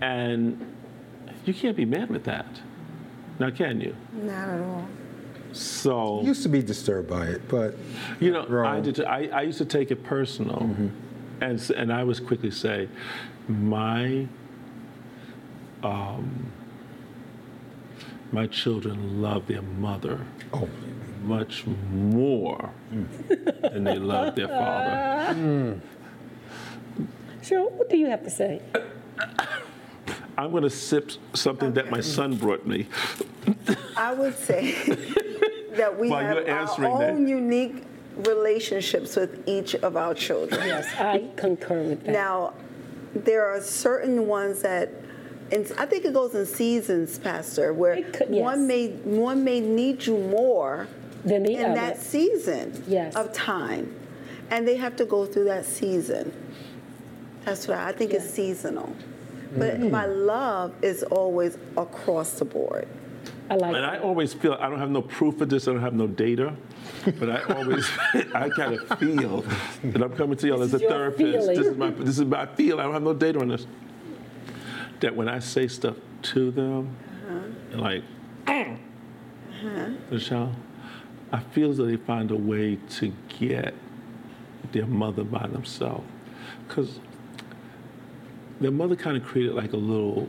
And you can't be mad with that. Now, can you? Not at all. So, Used to be disturbed by it, but you know, I, did, I, I used to take it personal. Mm-hmm. And, s- and I was quickly say, my, um, my children love their mother oh, much more mm. than they love their father. Mm. Sure. What do you have to say? [coughs] I'm going to sip something that my son brought me. I would say [laughs] that we While have our answering that. own unique relationships with each of our children. Yes, I concur with that. Now, there are certain ones that, and I think it goes in seasons, Pastor, where It could- one may one may need you more Then the in other. that season Yes. of time, and they have to go through that season. That's what I think is Yes. seasonal. But mm-hmm. my love is always across the board. I like And that. I always feel, I don't have no proof of this, I don't have no data, but I always, [laughs] I kind of feel that I'm coming to y'all as a is your therapist. This is, my, this is my feel, I don't have no data on this. That when I say stuff to them, uh-huh. like, uh-huh. Uh-huh. Michelle, I feel as though they find a way to get their mother by themselves. Because their mother kind of created like a little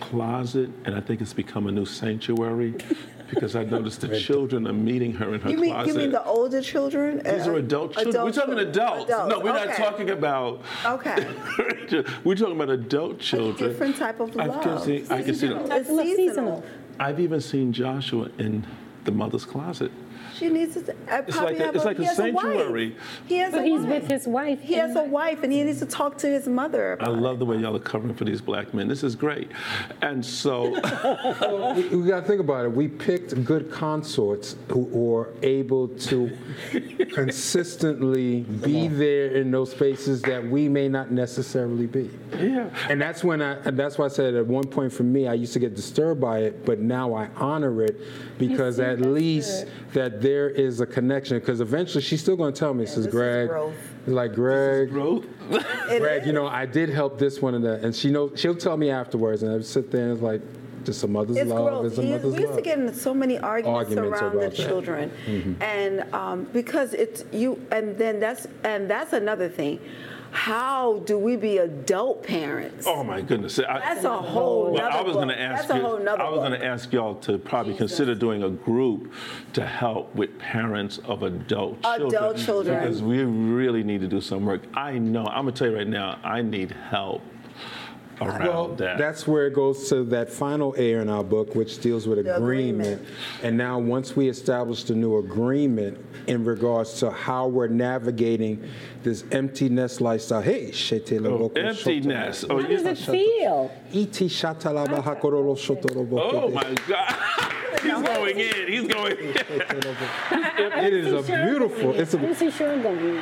closet, and I think it's become a new sanctuary because I noticed the children are meeting her in her You mean closet. you mean the older children? These Uh, are adult children. we're talking children. adults. No, we're not talking about. Okay. [laughs] we're talking about adult children. different type of love. I can see. I can see. That. It's seasonal. seasonal. I've even seen Joshua in the mother's closet. She needs to. I It's probably like a- it's like a he has wife. sanctuary. He has But a he's wife. with his wife. He has a wife, and he needs to talk to his mother. I About love the way y'all are covering for these black men. This is great. And so, [laughs] we, we got to think about it. We picked good consorts who are able to consistently be there in those spaces that we may not necessarily be. yeah. And that's when I, and that's why I said at one point for me, I used to get disturbed by it, but now I honor it because at that's least that there is a connection. Because eventually she's still going to tell me, says this is Greg, growth. like Greg, Growth. It Greg, you know, I did help this one and that, and she know she'll tell me afterwards, and I would sit there and it's like, just a mother's It's love growth. is a He- mother's we used to get into so many arguments, Arguments around the about that. Mm-hmm. children, and um, because it's you, and then that's and that's another thing. How do we be adult parents? Oh my goodness. I, That's a whole Well, I was going to ask That's a you. whole nother I was going to ask y'all to probably consider doing a group to help with parents of adult children. Adult children. Because we really need to do some work. I know. I'm going to tell you right now. I need help around Well, that. that's where it goes to that final A in our book, which deals with The agreement. agreement. And now, once we establish a new agreement in regards to how we're navigating this empty nest lifestyle. Hey, shete la Oh, boko empty nest. Oh, How does it feel? Iti shata la ba hakorolo shoto oh my God. [laughs] He's going in. He's going in. [laughs] It is a beautiful. It's a. see Sharon going.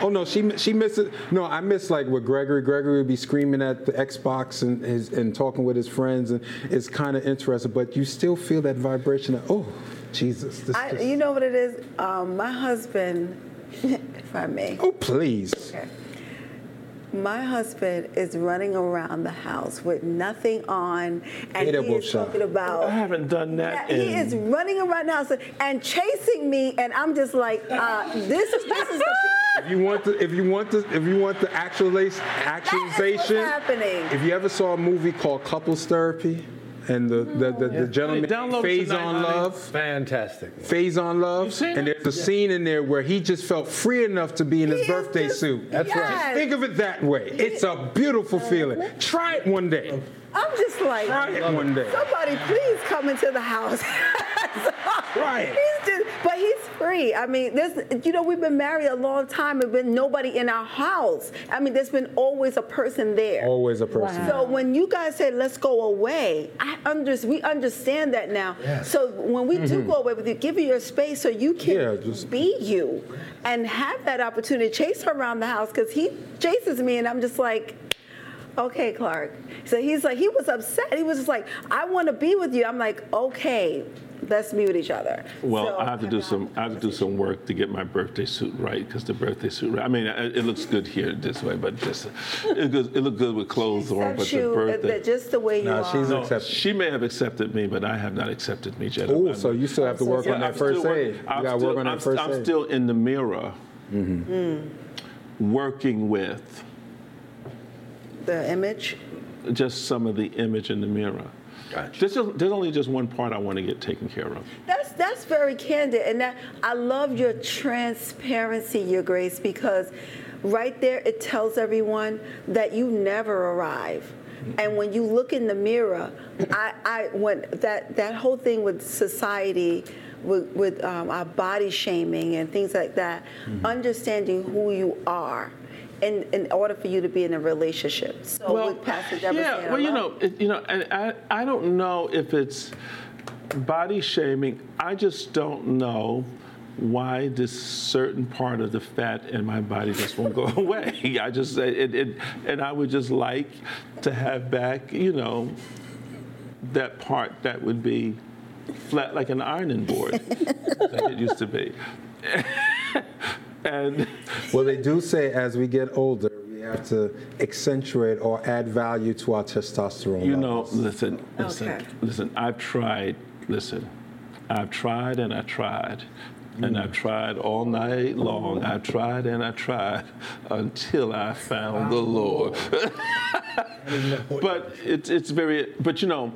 Oh no, she she misses. No, I miss like with Gregory. Gregory would be screaming at the Xbox and his, and talking with his friends, and it's kind of interesting. But you still feel that vibration of oh, Jesus. This I, just- you know what it is? Um, my husband, [laughs] if I may. oh please. Okay. My husband is running around the house with nothing on, and he is shot. talking about. I haven't done Yeah, that. he is running around now so- and chasing me, and I'm just like, uh, this, this is the. If you want the if you want the if you want the actualization actualization, happening. if you ever saw a movie called Couples Therapy, and the the, the, the gentleman Hey, download phase tonight, on honey. love. Fantastic. Phase on Love, and it? there's a scene in there where he just felt free enough to be in his He is birthday just- suit. That's right. Yes. Think of it that way. It's a beautiful feeling. Try it one day. I'm just like, Try one day. somebody please come into the house. [laughs] Right. He's just, but he's free. I mean, there's, you know, we've been married a long time and been nobody in our house. I mean, there's been always a person there. Always a person. Wow. So when you guys say let's go away, I under, we understand that now. So when we do go away with you, give you your space so you can Mm-hmm. Yeah, just- be you and have that opportunity. To chase her around the house because he chases me and I'm just like, okay, Clark. So he's like, he was upset. He was just like, I want to be with you. I'm like, okay, let's be with each other. Well, So I have to do some. I have to do some work to get my birthday suit right because the birthday suit. I mean, it it looks good here this way, but just it, goes, it looked good with clothes on. But the you uh, birthday. that just the way you Nah, are. she's no, accepted. she may have accepted me, but I have not accepted me yet. Oh, so you still have to work Yeah, on I'm that first still work- aid. You I'm got to work on I'm, that first I'm aid. still in the mirror, Mm-hmm. working with the image. just some of the image in the mirror. Gotcha. There's, just, there's only just one part I want to get taken care of. That's that's very candid, and that I love your transparency, your grace, because right there it tells everyone that you never arrive. And when you look in the mirror, I, I when that that whole thing with society, with, with um, our body shaming and things like that, understanding who you are. In, in order for you to be in a relationship, so with Pastor Deborah yeah. Well, you know, it, you know, and I, I don't know if it's body shaming. I just don't know why this certain part of the fat in my body just won't go [laughs] away. I just it, it and I would just like to have back, you know, that part that would be flat like an ironing board [laughs] like it used to be. [laughs] and [laughs] Well, they do say as we get older, we have to accentuate or add value to our testosterone. You know, listen, listen, Okay. listen. I've tried. Listen, I've tried and I tried, and I've tried all night long. I've tried and I tried until I found the Lord. [laughs] [laughs] but it's it's very. But you know,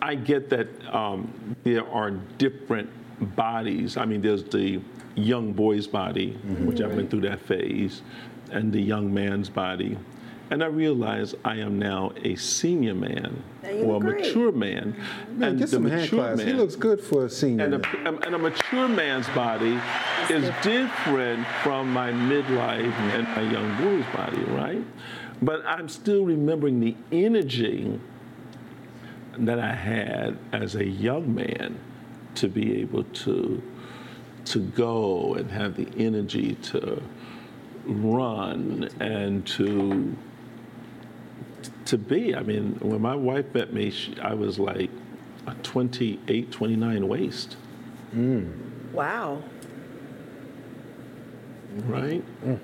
I get that um, there are different bodies. I mean, there's the young boy's body, which I've been through that phase, and the young man's body. And I realize I am now a senior man or a great. mature man. Man, and get some hand mature claps. He looks good for a senior. and man. a, and a mature man's body is different from my midlife and my young boy's body, right? But I'm still remembering the energy that I had as a young man to be able to to go and have the energy to run and to to be. I mean, when my wife met me, she, I was like a 28, 29 waist, mm. Wow. right? Mm.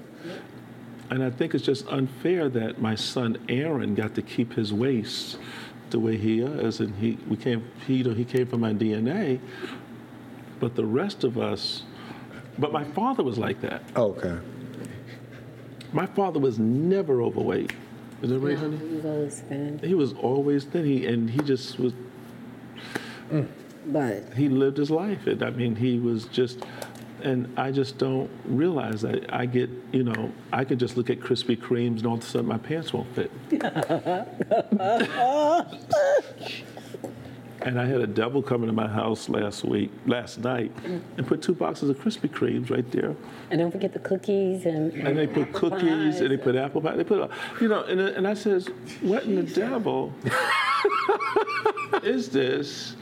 And I think it's just unfair that my son Aaron got to keep his waist the way he is, and he we came he you know, he came from my DNA, but the rest of us, but my father was like that. Oh, okay. My father was never overweight. Is that right, honey? He was always thin, He was always thin. He and he just was. but he lived his life. And I mean, he was just, and I just don't realize that I get, you know, I could just look at Krispy Kremes and all of a sudden my pants won't fit. [laughs] and I had a devil come into my house last week, last night, mm. and put two boxes of Krispy Kremes right there. and don't forget the cookies and And they put cookies pies. and they put apple pie. They put, you know, and, and I says, what in the devil [laughs] is this?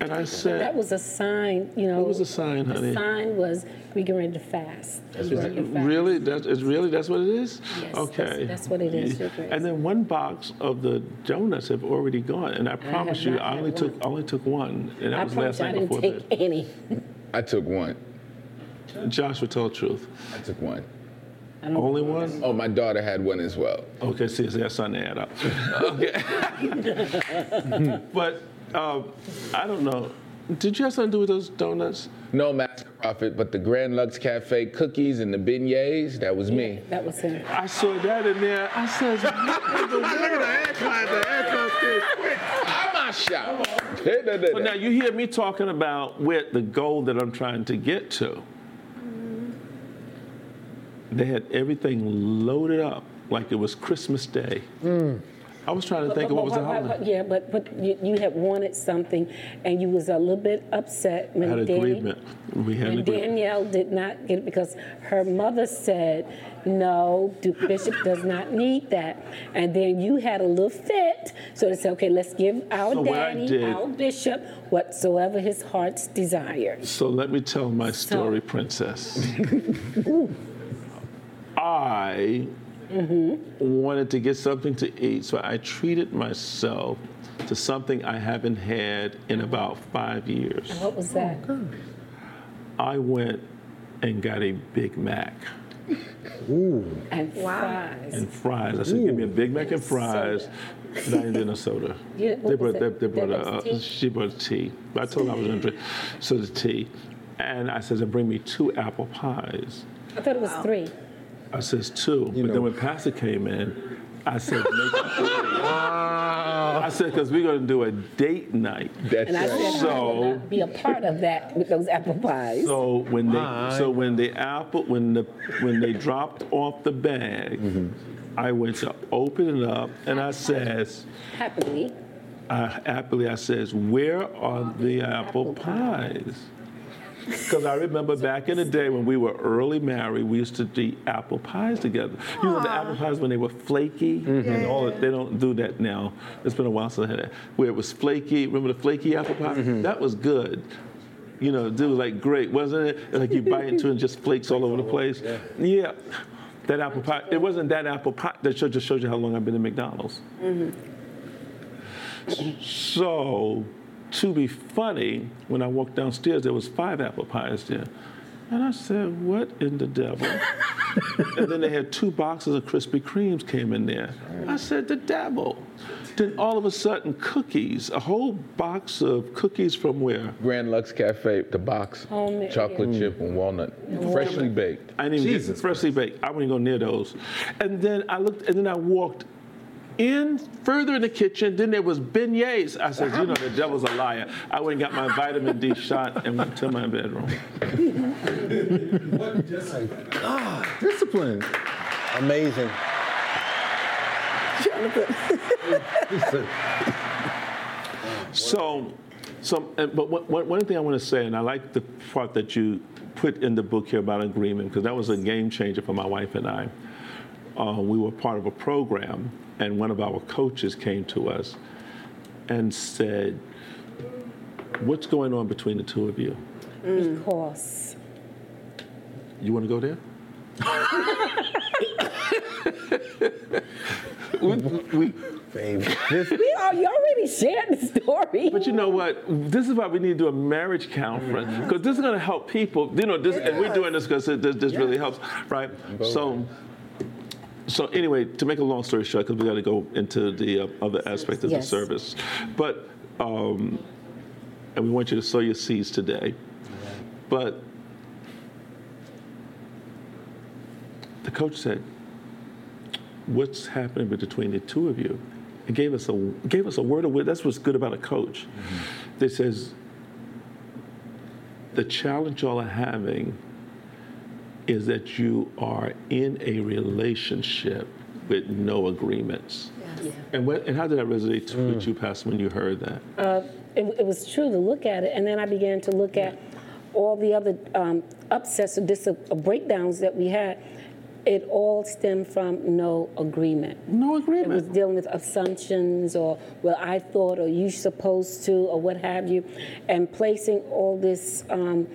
And I said, That was a sign, you know. What was a sign, honey? The sign was we get ready to fast. We get ready to fast. Really? That's it's really that's what it is. Yes, okay. that's- that's what it is, Your And then one box of the donuts have already gone, and I promise have you, I only took one. I only took one, and that I was promise last you I night didn't before take any. [laughs] I took one. Joshua, tell the truth. I took one. Only one? Oh, my daughter had one as well. Okay, see, so that's something to add up. [laughs] okay. [laughs] but um, I don't know. Did you have something to do with those donuts? No Master prophet, but the Grand Lux Cafe cookies and the beignets, that was me. That was him. I saw that in there. I said, what in [laughs] the world? I'm not shocked. So now you hear me talking about where the goal that I'm trying to get to. They had everything loaded up like it was Christmas Day. I was trying to think of what was the But- but- holiday. but- Yeah, but but you, you had wanted something, and you was a little bit upset I when had an Danny- agreement. We had an agreement. Danielle did not get it because her mother said, no, the bishop does not need that. And then you had a little fit, so they said, okay, let's give our So daddy, did- our bishop, whatsoever his heart's desires. So let me tell my story, princess. [laughs] I wanted to get something to eat, so I treated myself to something I haven't had in about five years. What was that? I went and got a Big Mac [laughs] Ooh. And fries. and fries. I said, give me a Big Mac and fries. And I didn't get no soda. [laughs] Yeah, they brought, they, it? they brought That a, uh, tea? she brought tea. But I told her I was going to drink. So the tea. And I said, bring me two apple pies. I thought it was three. I says two. but know. then when Pastor came in, I said, make. [laughs] I said, because we're going to do a date night. That's And I said right. I So- would not be a part of that with those apple pies. So when they so when the apple when the when they dropped off the bag, mm-hmm. I went to open it up and I says, Happily. I, happily I says, where are the apple pies? Because I remember back in the day when we were early married, we used to eat apple pies together. You know the apple pies when they were flaky and all that. They don't do that now. It's been a while since I had that. Where it was flaky. Remember the flaky apple pie? That was good. You know, dude, was like great, wasn't it? Like you bite into it and just flakes all over the place. Yeah. That apple pie. It wasn't that apple pie. That show- just shows you how long I've been in McDonald's. Mm-hmm. So, to be funny, when I walked downstairs, there was five apple pies there. And I said, what in the devil? and then they had two boxes of Krispy Kremes came in there. I said, the devil. Then all of a sudden, cookies, a whole box of cookies from where? Grand Lux Cafe, the box, Homemade, chocolate chip and walnut, freshly baked. I didn't even Jesus get freshly baked. I wouldn't go near those. And then I looked, and then I walked in further in the kitchen. Then there was beignets. I said, you know, the devil's a liar. I went and got my vitamin D shot and went to my bedroom. [laughs] Discipline. Amazing. [laughs] So, so, but one, one thing I want to say, and I like the part that you put in the book here about agreement, because that was a game changer for my wife and I. Uh, we were part of a program, and one of our coaches came to us and said, What's going on between the two of you? Because You want to go there? we, we, Babe, this, [laughs] we are, you already shared the story. But you know what? This is why we need to do a marriage conference because this is going to help people. You know, this, and we're doing this because this, this really helps, right? So, so anyway, to make a long story short, because we got to go into the uh, other aspect of the service, but um, and we want you to sow your seeds today, but the coach said, "What's happening between the two of you?" And gave us a gave us a word of wisdom. That's what's good about a coach. That says, "The challenge y'all are having is that you are in a relationship with no agreements." And what, and how did that resonate with you, Pastor, when you heard that? uh, it, it was true to look at it, and then I began to look at all the other um, upsets or dis- or breakdowns that we had. It all stemmed from no agreement. No agreement. It was dealing with assumptions or, well, I thought, or you supposed to, or what have you, and placing all this, um,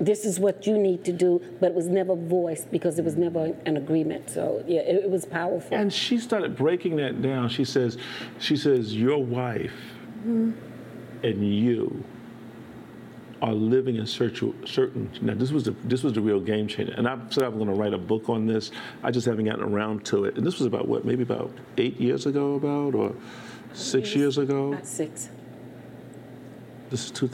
this is what you need to do, but it was never voiced because there was never an agreement. So, yeah, it, it was powerful. And she started breaking that down. She says, she says, your wife mm-hmm. and you are living in certain. Now, this was the this was the real game changer. And I said I was going to write a book on this. I just haven't gotten around to it. And this was about what, maybe about eight years ago, about or six years ago. Not six, This is two,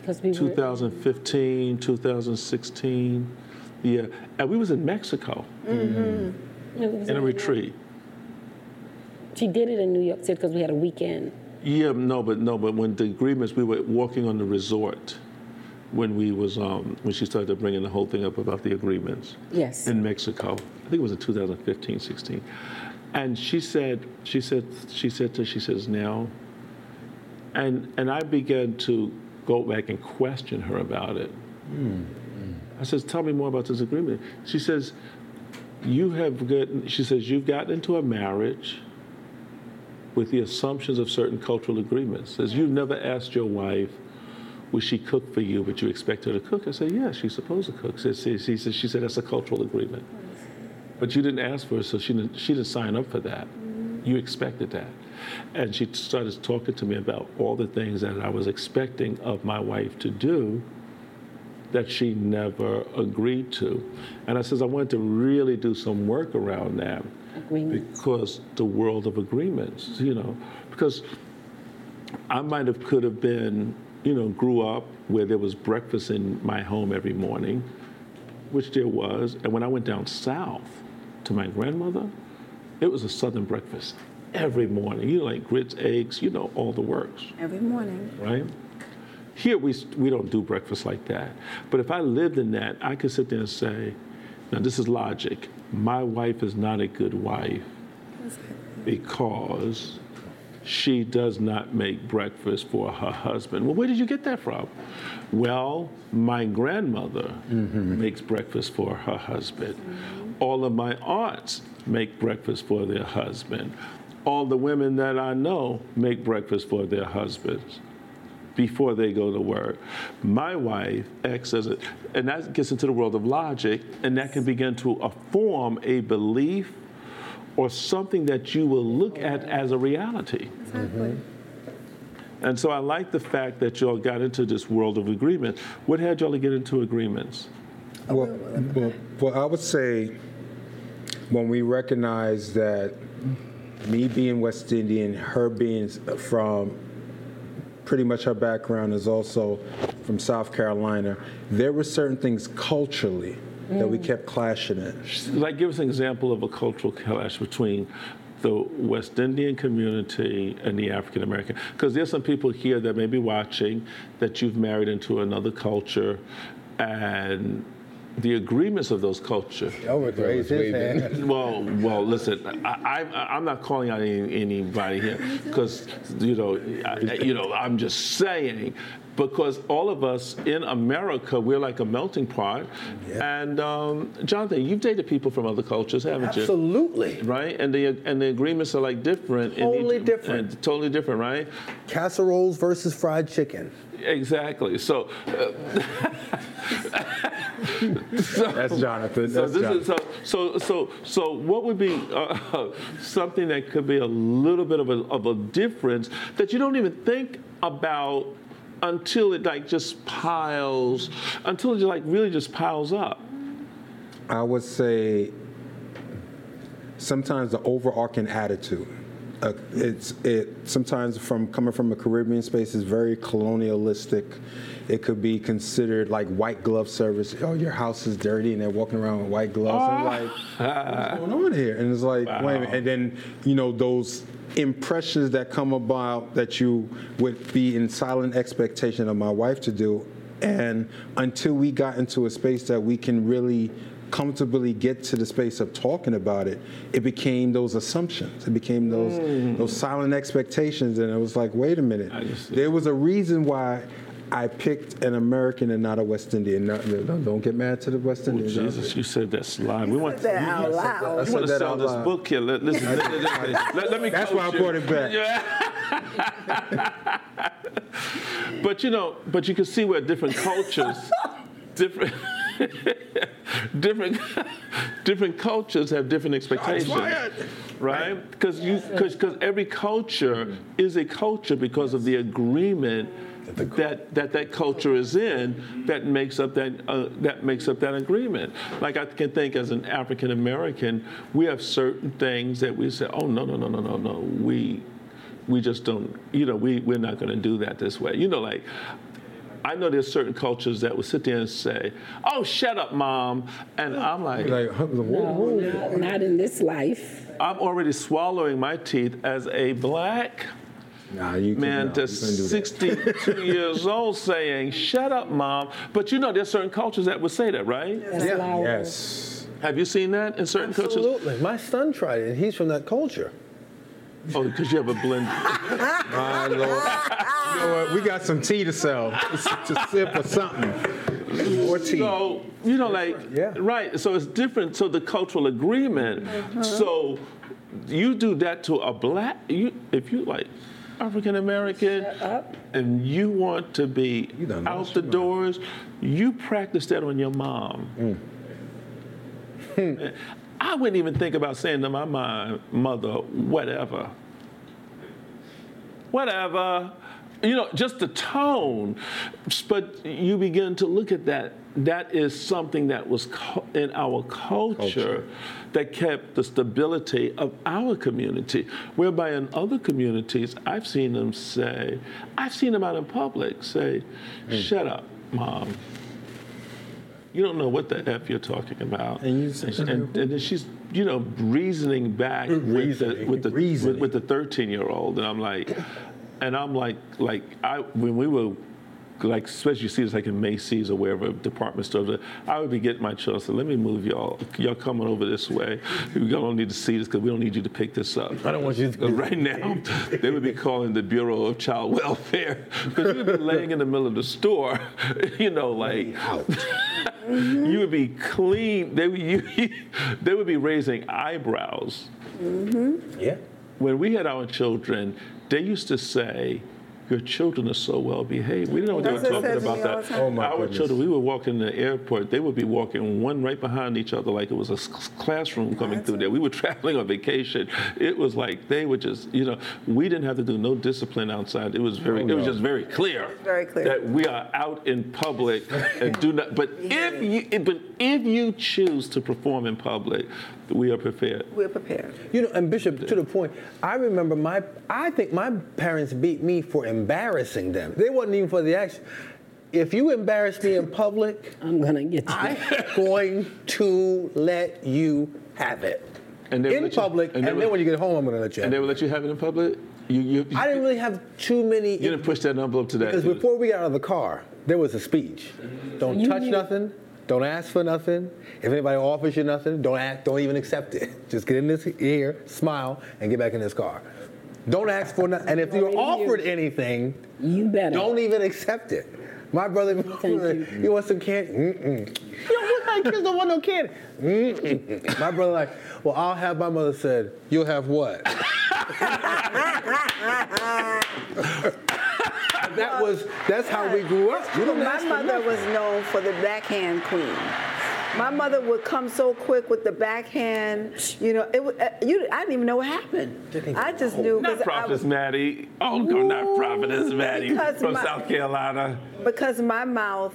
because we were. 2015, 2016. Yeah, and we was in Mexico was in a retreat. She did it in New York City because we had a weekend. Yeah, no, but no, but when the agreements, we were walking on the resort when we was um, when she started bringing the whole thing up about the agreements Yes. in Mexico. I think it was in 2015, 16, and she said, she said, she said to, she says now, and and I began to go back and question her about it. I says, tell me more about this agreement. She says, you have gotten. She says you've gotten into a marriage with the assumptions of certain cultural agreements. Says you've never asked your wife, would she cook for you, but you expect her to cook? I said, yeah, she's supposed to cook. Says, she, she, said, she said that's a cultural agreement. But you didn't ask for it, so she didn't, she didn't sign up for that. Mm-hmm. You expected that. And she started talking to me about all the things that I was expecting of my wife to do that she never agreed to. And I says, I wanted to really do some work around that Agreements. because the world of agreements, you know, because I might have could have been, you know, grew up where there was breakfast in my home every morning, which there was, and when I went down south to my grandmother, it was a southern breakfast every morning. You know, like grits, eggs, you know, all the works Every morning. right? Here we, we don't do breakfast like that. But if I lived in that, I could sit there and say, now this is logic. My wife is not a good wife because she does not make breakfast for her husband. Well, where did you get that from? Well, my grandmother mm-hmm. makes breakfast for her husband. All of my aunts make breakfast for their husband. All the women that I know make breakfast for their husbands before they go to work. My wife acts as a, and that gets into the world of logic, and that can begin to uh, form a belief or something that you will look at as a reality. Exactly. And so I like the fact that y'all got into this world of agreement. What had y'all to get into agreements? Well, well, well, I would say when we recognize that me being West Indian, her being from pretty much her background is also from South Carolina, there were certain things culturally that we mm. kept clashing in. Like, give us an example of a cultural clash between the West Indian community and the African American. Because there's some people here that may be watching that you've married into another culture, and the agreements of those cultures. Elric raised his waving. hand. Well, well, listen, I, I, I'm not calling out any, anybody here because, you know, I, you know, I'm just saying because all of us in America, we're like a melting pot. Yeah. And um, Jonathan, you've dated people from other cultures, haven't you? Absolutely. Right, and the and the agreements are like different. Totally each- different. and totally different, right? Casseroles versus fried chicken. Exactly. So, uh, [laughs] That's Jonathan. So That's this Jonathan. is so so so so what would be uh, something that could be a little bit of a of a difference that you don't even think about until it like just piles until it like really just piles up. I would say sometimes the overarching attitude. Uh, it's it sometimes from coming from a Caribbean space is very colonialistic. It could be considered like white glove service. Oh, your house is dirty, and they're walking around with white gloves. And like, what's going on here? And it's like, wait a minute. And then you know those impressions that come about that you would be in silent expectation of my wife to do, and until we got into a space that we can really comfortably get to the space of talking about it, it became those assumptions. It became those mm. those silent expectations, and it was like, wait a minute. There was a reason why I picked an American and not a West Indian. No, no, don't get mad to the West Indians. Jesus, you said that slide. We want that out loud. I We said want to that sell out this loud. book here. Let, listen, let, let- let- let- let me That's coach why I you. brought it back. Yeah. [laughs] but you know, but you can see where different cultures, different, [laughs] different, different cultures have different expectations, right? Because you, because every culture is a culture because of the agreement. That, that that culture is in that makes up that uh, that makes up that agreement. Like I can think as an African American, we have certain things that we say, oh no no no no no no we we just don't, you know, we, we're not going to do that this way. You know, like, I know there's certain cultures that will sit there and say, oh, shut up, mom. And I'm like, Like, huh, whoa, whoa. No, not, not in this life. I'm already swallowing my teeth as a black Nah, you man can, no, that's you couldn't do that. 62 [laughs] years old saying, shut up, mom. But you know, there's certain cultures that would say that, right? That's Yeah. Yes. Have you seen that in certain cultures? Absolutely. My son tried it, and he's from that culture. Oh, because you have a blend. [laughs] My Lord. you know what? We got some tea to sell, [laughs] to sip or something. Or tea. So, you know, like, Yeah. right. So it's different. So the cultural agreement. Uh-huh. So you do that to a black, you if you like African American, and you want to be out the your mind. doors, you practice that on your mom. I wouldn't even think about saying to my mom, mother, whatever. Whatever. You know, just the tone. But you begin to look at that. That is something that was in our culture, Culture. that kept the stability of our community. Whereby in other communities, I've seen them say, I've seen them out in public say, mm. shut up, mom. You don't know what the F you're talking about. And you say- and, and, and then she's, you know, reasoning back with the with the Reasoning. with, with the 13 year old, and I'm like, and I'm like, like I when we were. Like, especially you see this like in Macy's or wherever department stores. I would be getting my children. Say, let me move y'all. Y'all coming over this way. You don't need to see this because we don't need you to pick this up. I don't want you to- right now, [laughs] they would be calling the Bureau of Child Welfare because you would be [laughs] laying in the middle of the store, [laughs] you know, like you would be clean. They would, you, they would be raising eyebrows. Mm-hmm. Yeah. When we had our children, they used to say, your children are so well behaved. We didn't know what they were talking they said to about that. Oh, my god. Our goodness. children, we would walk in the airport, they would be walking one right behind each other like it was a classroom coming through there. We were [laughs] traveling on vacation. It was like they were just, you know, we didn't have to do no discipline outside. It was very, oh, it was just very clear. Very clear. That we are out in public and do not, but [laughs] if you, but if you choose to perform in public, we are prepared. We're prepared. You know, and Bishop, to the point, I remember my, I think my parents beat me for embarrassing them. They wasn't even for the action. If you embarrass me in public, [laughs] I'm gonna get you. I'm going to let you have it. And they would in let you- public, and and, they then when you get home, I'm going to let you And have they it. would let you have it in public? You, you, I didn't really have too many. you didn't push that envelope to that. Because before we got out of the car, there was a speech. Don't You touch knew- nothing. Don't ask for nothing. If anybody offers you nothing, don't ask, don't even accept it. [laughs] Just get in this here, smile, and get back in this car. Don't ask for nothing. And if you're offered anything, You better. don't even accept it. My brother, [laughs] you. you want some candy? Mm-mm. You know, what kind of kids don't want no candy? Mm-mm. My brother like, well, I'll have. My mother said, you'll have what? [laughs] that was that's how we grew up. You don't My ask mother was known for the backhand queen. My mother would come so quick with the backhand. You know, it. would- Uh, you, I didn't even know what happened. I just knew Not because I Prophetess was- Maddie. Oh, no, not Prophetess Maddie from my- South Carolina. because my mouth.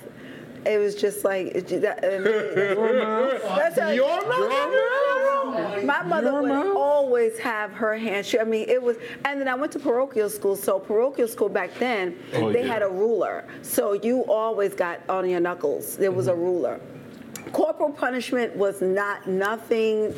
It was just like that, [laughs] that's how- Your mouth? My mother would always have her hand. She, I mean, it was, and then I went to parochial school. So parochial school back then, Oh, they yeah. had a ruler. So you always got on your knuckles. There was a Mm-hmm. ruler. Corporal punishment was not nothing.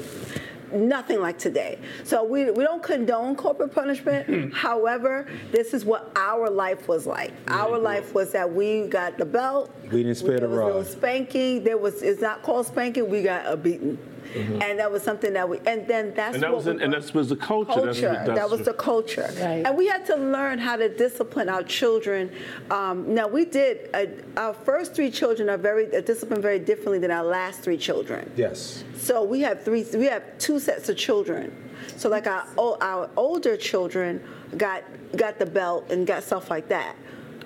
Nothing like today. So we, we don't condone corporate punishment. Hmm. However, this is what our life was like. Our life was that we got the belt. We didn't spare the there was no spanking. There was it's not called spanking. We got a beating, and that was something that we. And then that's Mm-hmm. And that what was, we in, and that was the culture. Culture. what- that's that was the culture. Right. And we had to learn how to discipline our children. Um, now we did. Uh, our first three children are very uh, disciplined very differently than our last three children. Yes. So we have three. We have two sets of children. So like our our older children got got the belt and got stuff like that.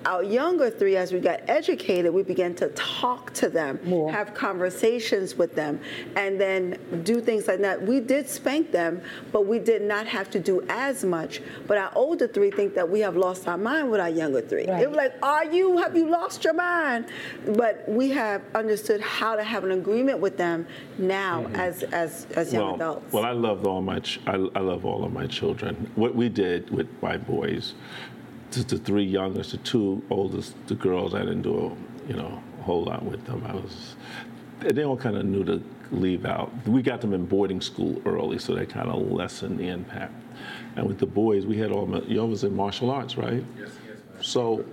Our younger three, as we got educated, we began to talk to them, More. have conversations with them, and then do things like that. We did spank them, but we did not have to do as much. But our older three think that we have lost our mind with our younger three. Right. It was like, "Are you? Have you lost your mind?" But we have understood how to have an agreement with them now mm-hmm. as as as young well, adults. well, I loved all my. Ch- I, I love all of my children. What we did with my boys, the, the three youngest, the two oldest, the girls, I didn't do a, you know a whole lot with them. I was. They all kind of knew to leave out. We got them in boarding school early, so that kind of lessened the impact. And with the boys, we had all. my- Y'all was in martial arts, right? Yes, yes. So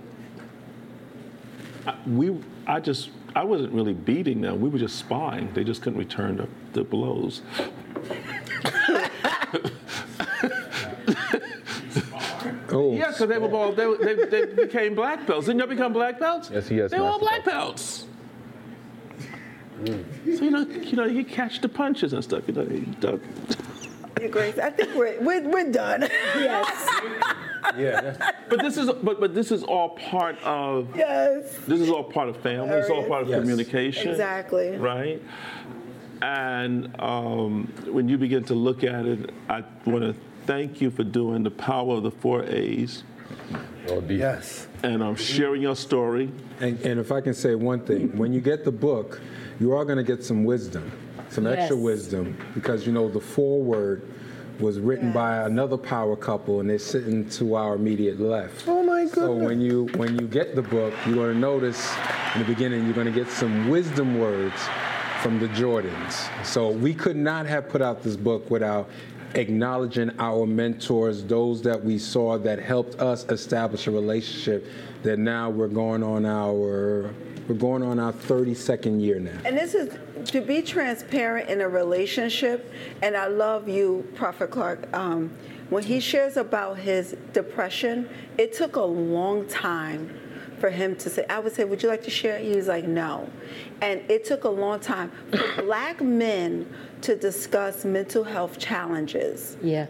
I- we, I just, I wasn't really beating them. We were just spying. They just couldn't return the, the blows. Oh, Yeah, because they were all, they, were- they, they became black belts. Didn't y'all become black belts? Yes, yes, They were all black belts. So you know, you know, you catch the punches and stuff. You know, you duck. Your Grace, I think we're we're, we're done. Yes. Yeah. But this is, but but this is all part of. yes. This is all part of family. It's all part of Yes. communication. Exactly. Right. And um, when you begin to look at it, I want to thank you for doing the power of the four A's Oh, deep. yes. and um, sharing your story. And, and if I can say one thing, when you get the book, you are going to get some wisdom, some extra wisdom, because you know the foreword was written by another power couple, and they're sitting to our immediate left. Oh my goodness! So when you when you get the book, you're going to notice in the beginning you're going to get some wisdom words from the Jordans. So we could not have put out this book without acknowledging our mentors, those that we saw that helped us establish a relationship that now we're going on our we're going on our 32nd year now. And this is to be transparent in a relationship. And I love you, Prophet Clark. Um, when he shares about his depression, it took a long time for him to say, I would say, Would you like to share? He was like, No. And it took a long time for black men to discuss mental health challenges. Yeah.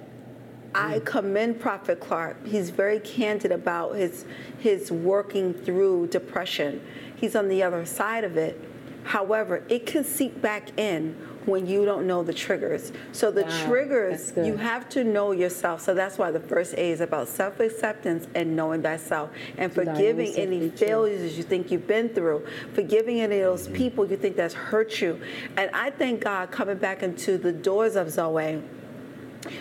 I mm. commend Prophet Clark. He's very candid about his his working through depression. He's on the other side of it. However, it can seep back in when you don't know the triggers. So the Wow, triggers, you have to know yourself. So that's why the first A is about self-acceptance and knowing thyself and To forgiving any safety, too. failures you think you've been through, forgiving any of those people you think that's hurt you. And I thank God coming back into the doors of Zoe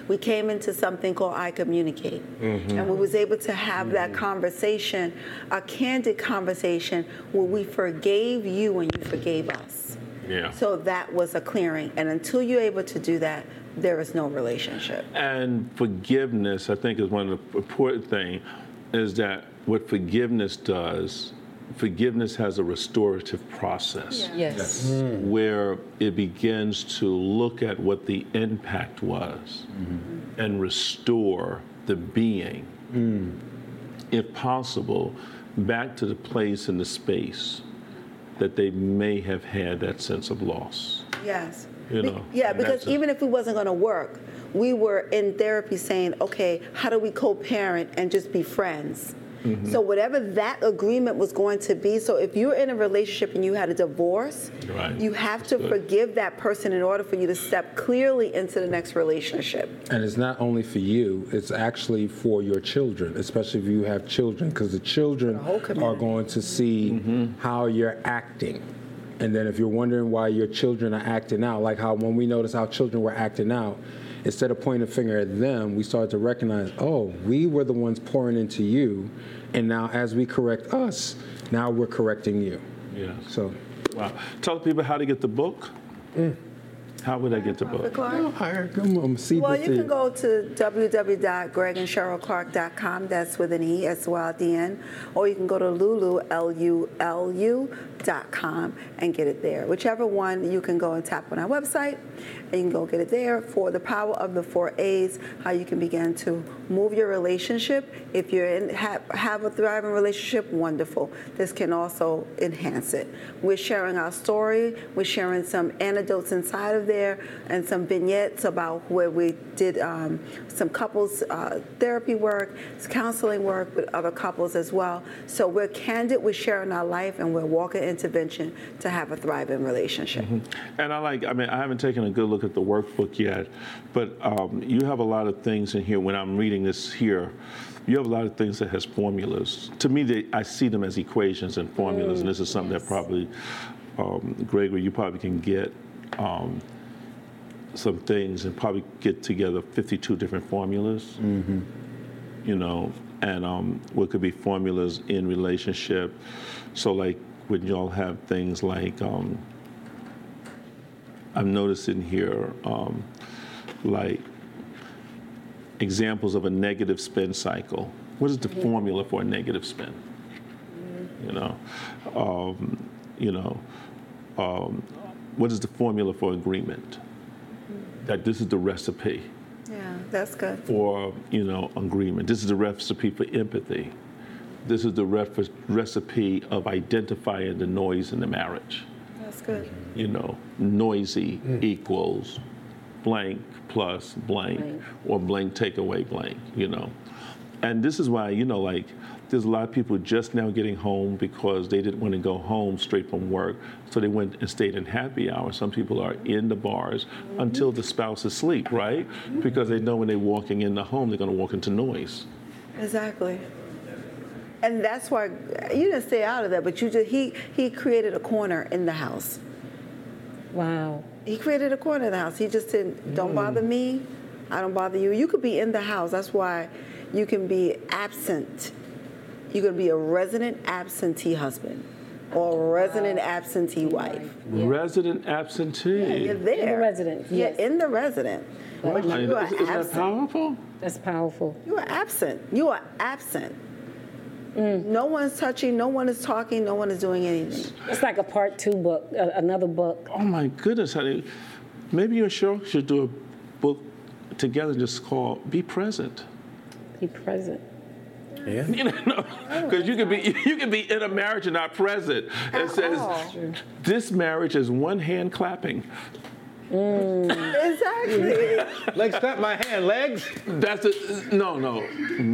we came into something called I Communicate. Mm-hmm. And we was able to have that conversation, a candid conversation where we forgave you and you forgave us. Yeah. So that was a clearing. And until you're able to do that, there is no relationship. And forgiveness, I think, is one of the important things. Is that what forgiveness does? forgiveness has a restorative process Yes. Mm-hmm. where it begins to look at what the impact was mm-hmm. and restore the being, mm. if possible, back to the place and the space that they may have had that sense of loss. Yes. You Be- know, yeah, because even if we wasn't going to work, we were in therapy saying, okay, how do we co-parent and just be friends? Mm-hmm. So whatever that agreement was going to be, so if you're in a relationship and you had a divorce, Right. you have to good. forgive that person in order for you to step clearly into the next relationship. And it's not only for you, it's actually for your children, especially if you have children, because the children whole are going to see how you're acting. And then if you're wondering why your children are acting out, like how when we notice how children were acting out, instead of pointing a finger at them, we started to recognize, oh, we were the ones pouring into you. And now as we correct us, now we're correcting you. Yeah. So Wow. Tell people how to get the book. Mm. How would I get the book? Clark? higher, come on, see Well, you can go to www.gregandcherylclark.com. That's with an E as well at the end. Or you can go to Lulu, L-U-L-U dot com and get it there. Whichever one, you can go and tap on our website and you can go get it there for the power of the four A's, how you can begin to move your relationship. If you're in, have, have a thriving relationship, wonderful. This can also enhance it. We're sharing our story. We're sharing some anecdotes inside of there and some vignettes about where we did um, some couples uh, therapy work, counseling work with other couples as well. So we're candid. We're sharing our life and we're walking intervention to have a thriving relationship. And I like, I mean, I haven't taken a good look at the workbook yet, but um, you have a lot of things in here. When I'm reading this here, you have a lot of things that has formulas. To me, they, I see them as equations and formulas, and this is something that probably, um, Gregory, you probably can get um, some things and probably get together 52 different formulas. You know, and um, what could be formulas in relationship. So, like when y'all have things like. Um, I'm noticing here, um, like examples of a negative spin cycle. What is the formula for a negative spin? You know, um, you know, um, what is the formula for agreement? That this is the recipe Yeah, that's good. for you know agreement. This is the recipe for empathy. This is the ref- recipe of identifying the noise in the marriage good. you know, noisy mm. equals blank plus blank, Blank. or blank take away blank, you know. And this is why, you know, like, there's a lot of people just now getting home because they didn't want to go home straight from work, so they went and stayed in happy hour. Some people are in the bars mm-hmm. until the spouse is asleep, right? Mm-hmm. Because they know when they're walking in the home, they're going to walk into noise. Exactly. And that's why you didn't stay out of that, but you just he he created a corner in the house. Wow. He created a corner in the house. He just said, "Don't mm. bother me. I don't bother you." You could be in the house. That's why you can be absent. You can be a resident absentee husband or a resident absentee wife. Resident absentee. You're there. In the residence, Yeah, yes. in the resident. But I mean, you are isn't that powerful? That's powerful. You are absent. You are absent. No one's touching. No one is talking. No one is doing anything. It's like a part two book, uh, another book. Oh my goodness, honey. Maybe you and Cheryl should do a book together just called Be Present. Be present. Yeah. [laughs] You know, because you could be [laughs] you could be in a marriage and not present. It says this marriage is one hand clapping. Mm. [laughs] Exactly. [laughs] Legs clap my hand. Legs. That's a, no, no.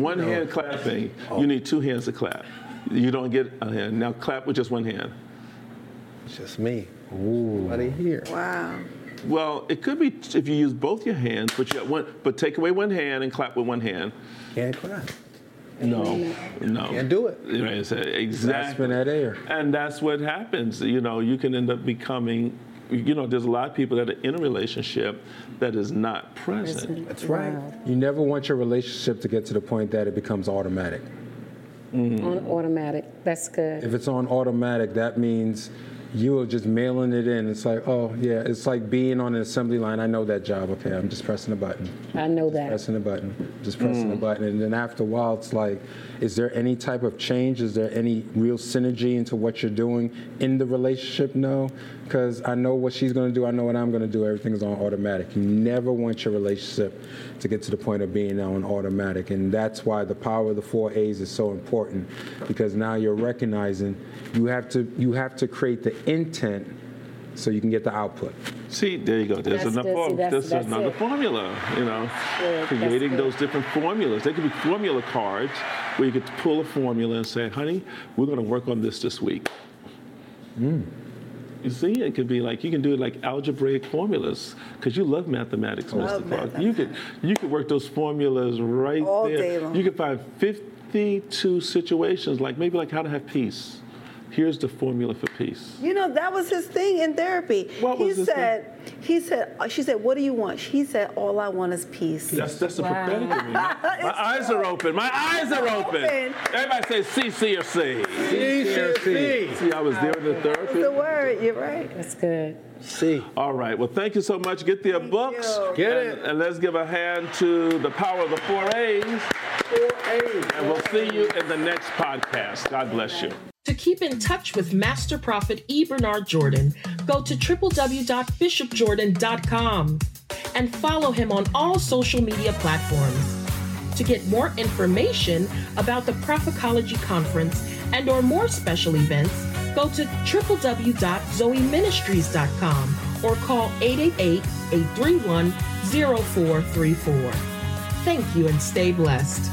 One hand clapping. You need two hands to clap. You don't get a hand. Now clap with just one hand. It's just me. Ooh. Somebody here. wow. Well, it could be if you use both your hands, but you one. But take away one hand and clap with one hand. Can't clap. No, no. Can't do it. You know, it's a- exactly. Grasping that air. And that's what happens. You know, you can end up becoming, you know, there's a lot of people that are in a relationship that is not present. That's right. You never want your relationship to get to the point that it becomes automatic. On automatic. That's good. If it's on automatic, that means you are just mailing it in. It's like, oh yeah, it's like being on an assembly line. I know that job. Okay, I'm just pressing a button. I know that. Pressing a button, just pressing a mm. button, and then after a while, it's like, is there any type of change? Is there any real synergy into what you're doing in the relationship? No, because I know what she's going to do. I know what I'm going to do. Everything's on automatic. You never want your relationship to get to the point of being on automatic, and that's why the power of the four A's is so important, because now you're recognizing you have to you have to create the intent so you can get the output. See, there you go. There's That's another, good. Form- that's- this is that's another it. formula, you know, good. Creating those different formulas. They could be formula cards where you could pull a formula and say, honey, we're going to work on this this week. Hmm. You see, it could be like you can do it like algebraic formulas because you love mathematics, Mr. Clark. You could you could work those formulas right All there. You could find 52 situations like maybe like how to have peace. Here's the formula for peace. You know, that was his thing in therapy. What he was his said, he said, uh, she said, what do you want? He said, all I want is peace. That's that's the Wow. prophetic. [laughs] My, my eyes are open. My eyes are open. open. Everybody say C, C, or C. C. See, I was there in the That's the word, you're right. That's good. See. All right. Well, thank you so much. Get their books. you. Get and, it. And let's give a hand to the power of the four A's. Four A's. And we'll see you in the next podcast. God bless you. To keep in touch with Master Prophet E. Bernard Jordan, go to www.bishopjordan.com and follow him on all social media platforms. To get more information about the Prophecology Conference and or more special events, go to www.zoeministries.com or call 888-831-0434. Thank you and stay blessed.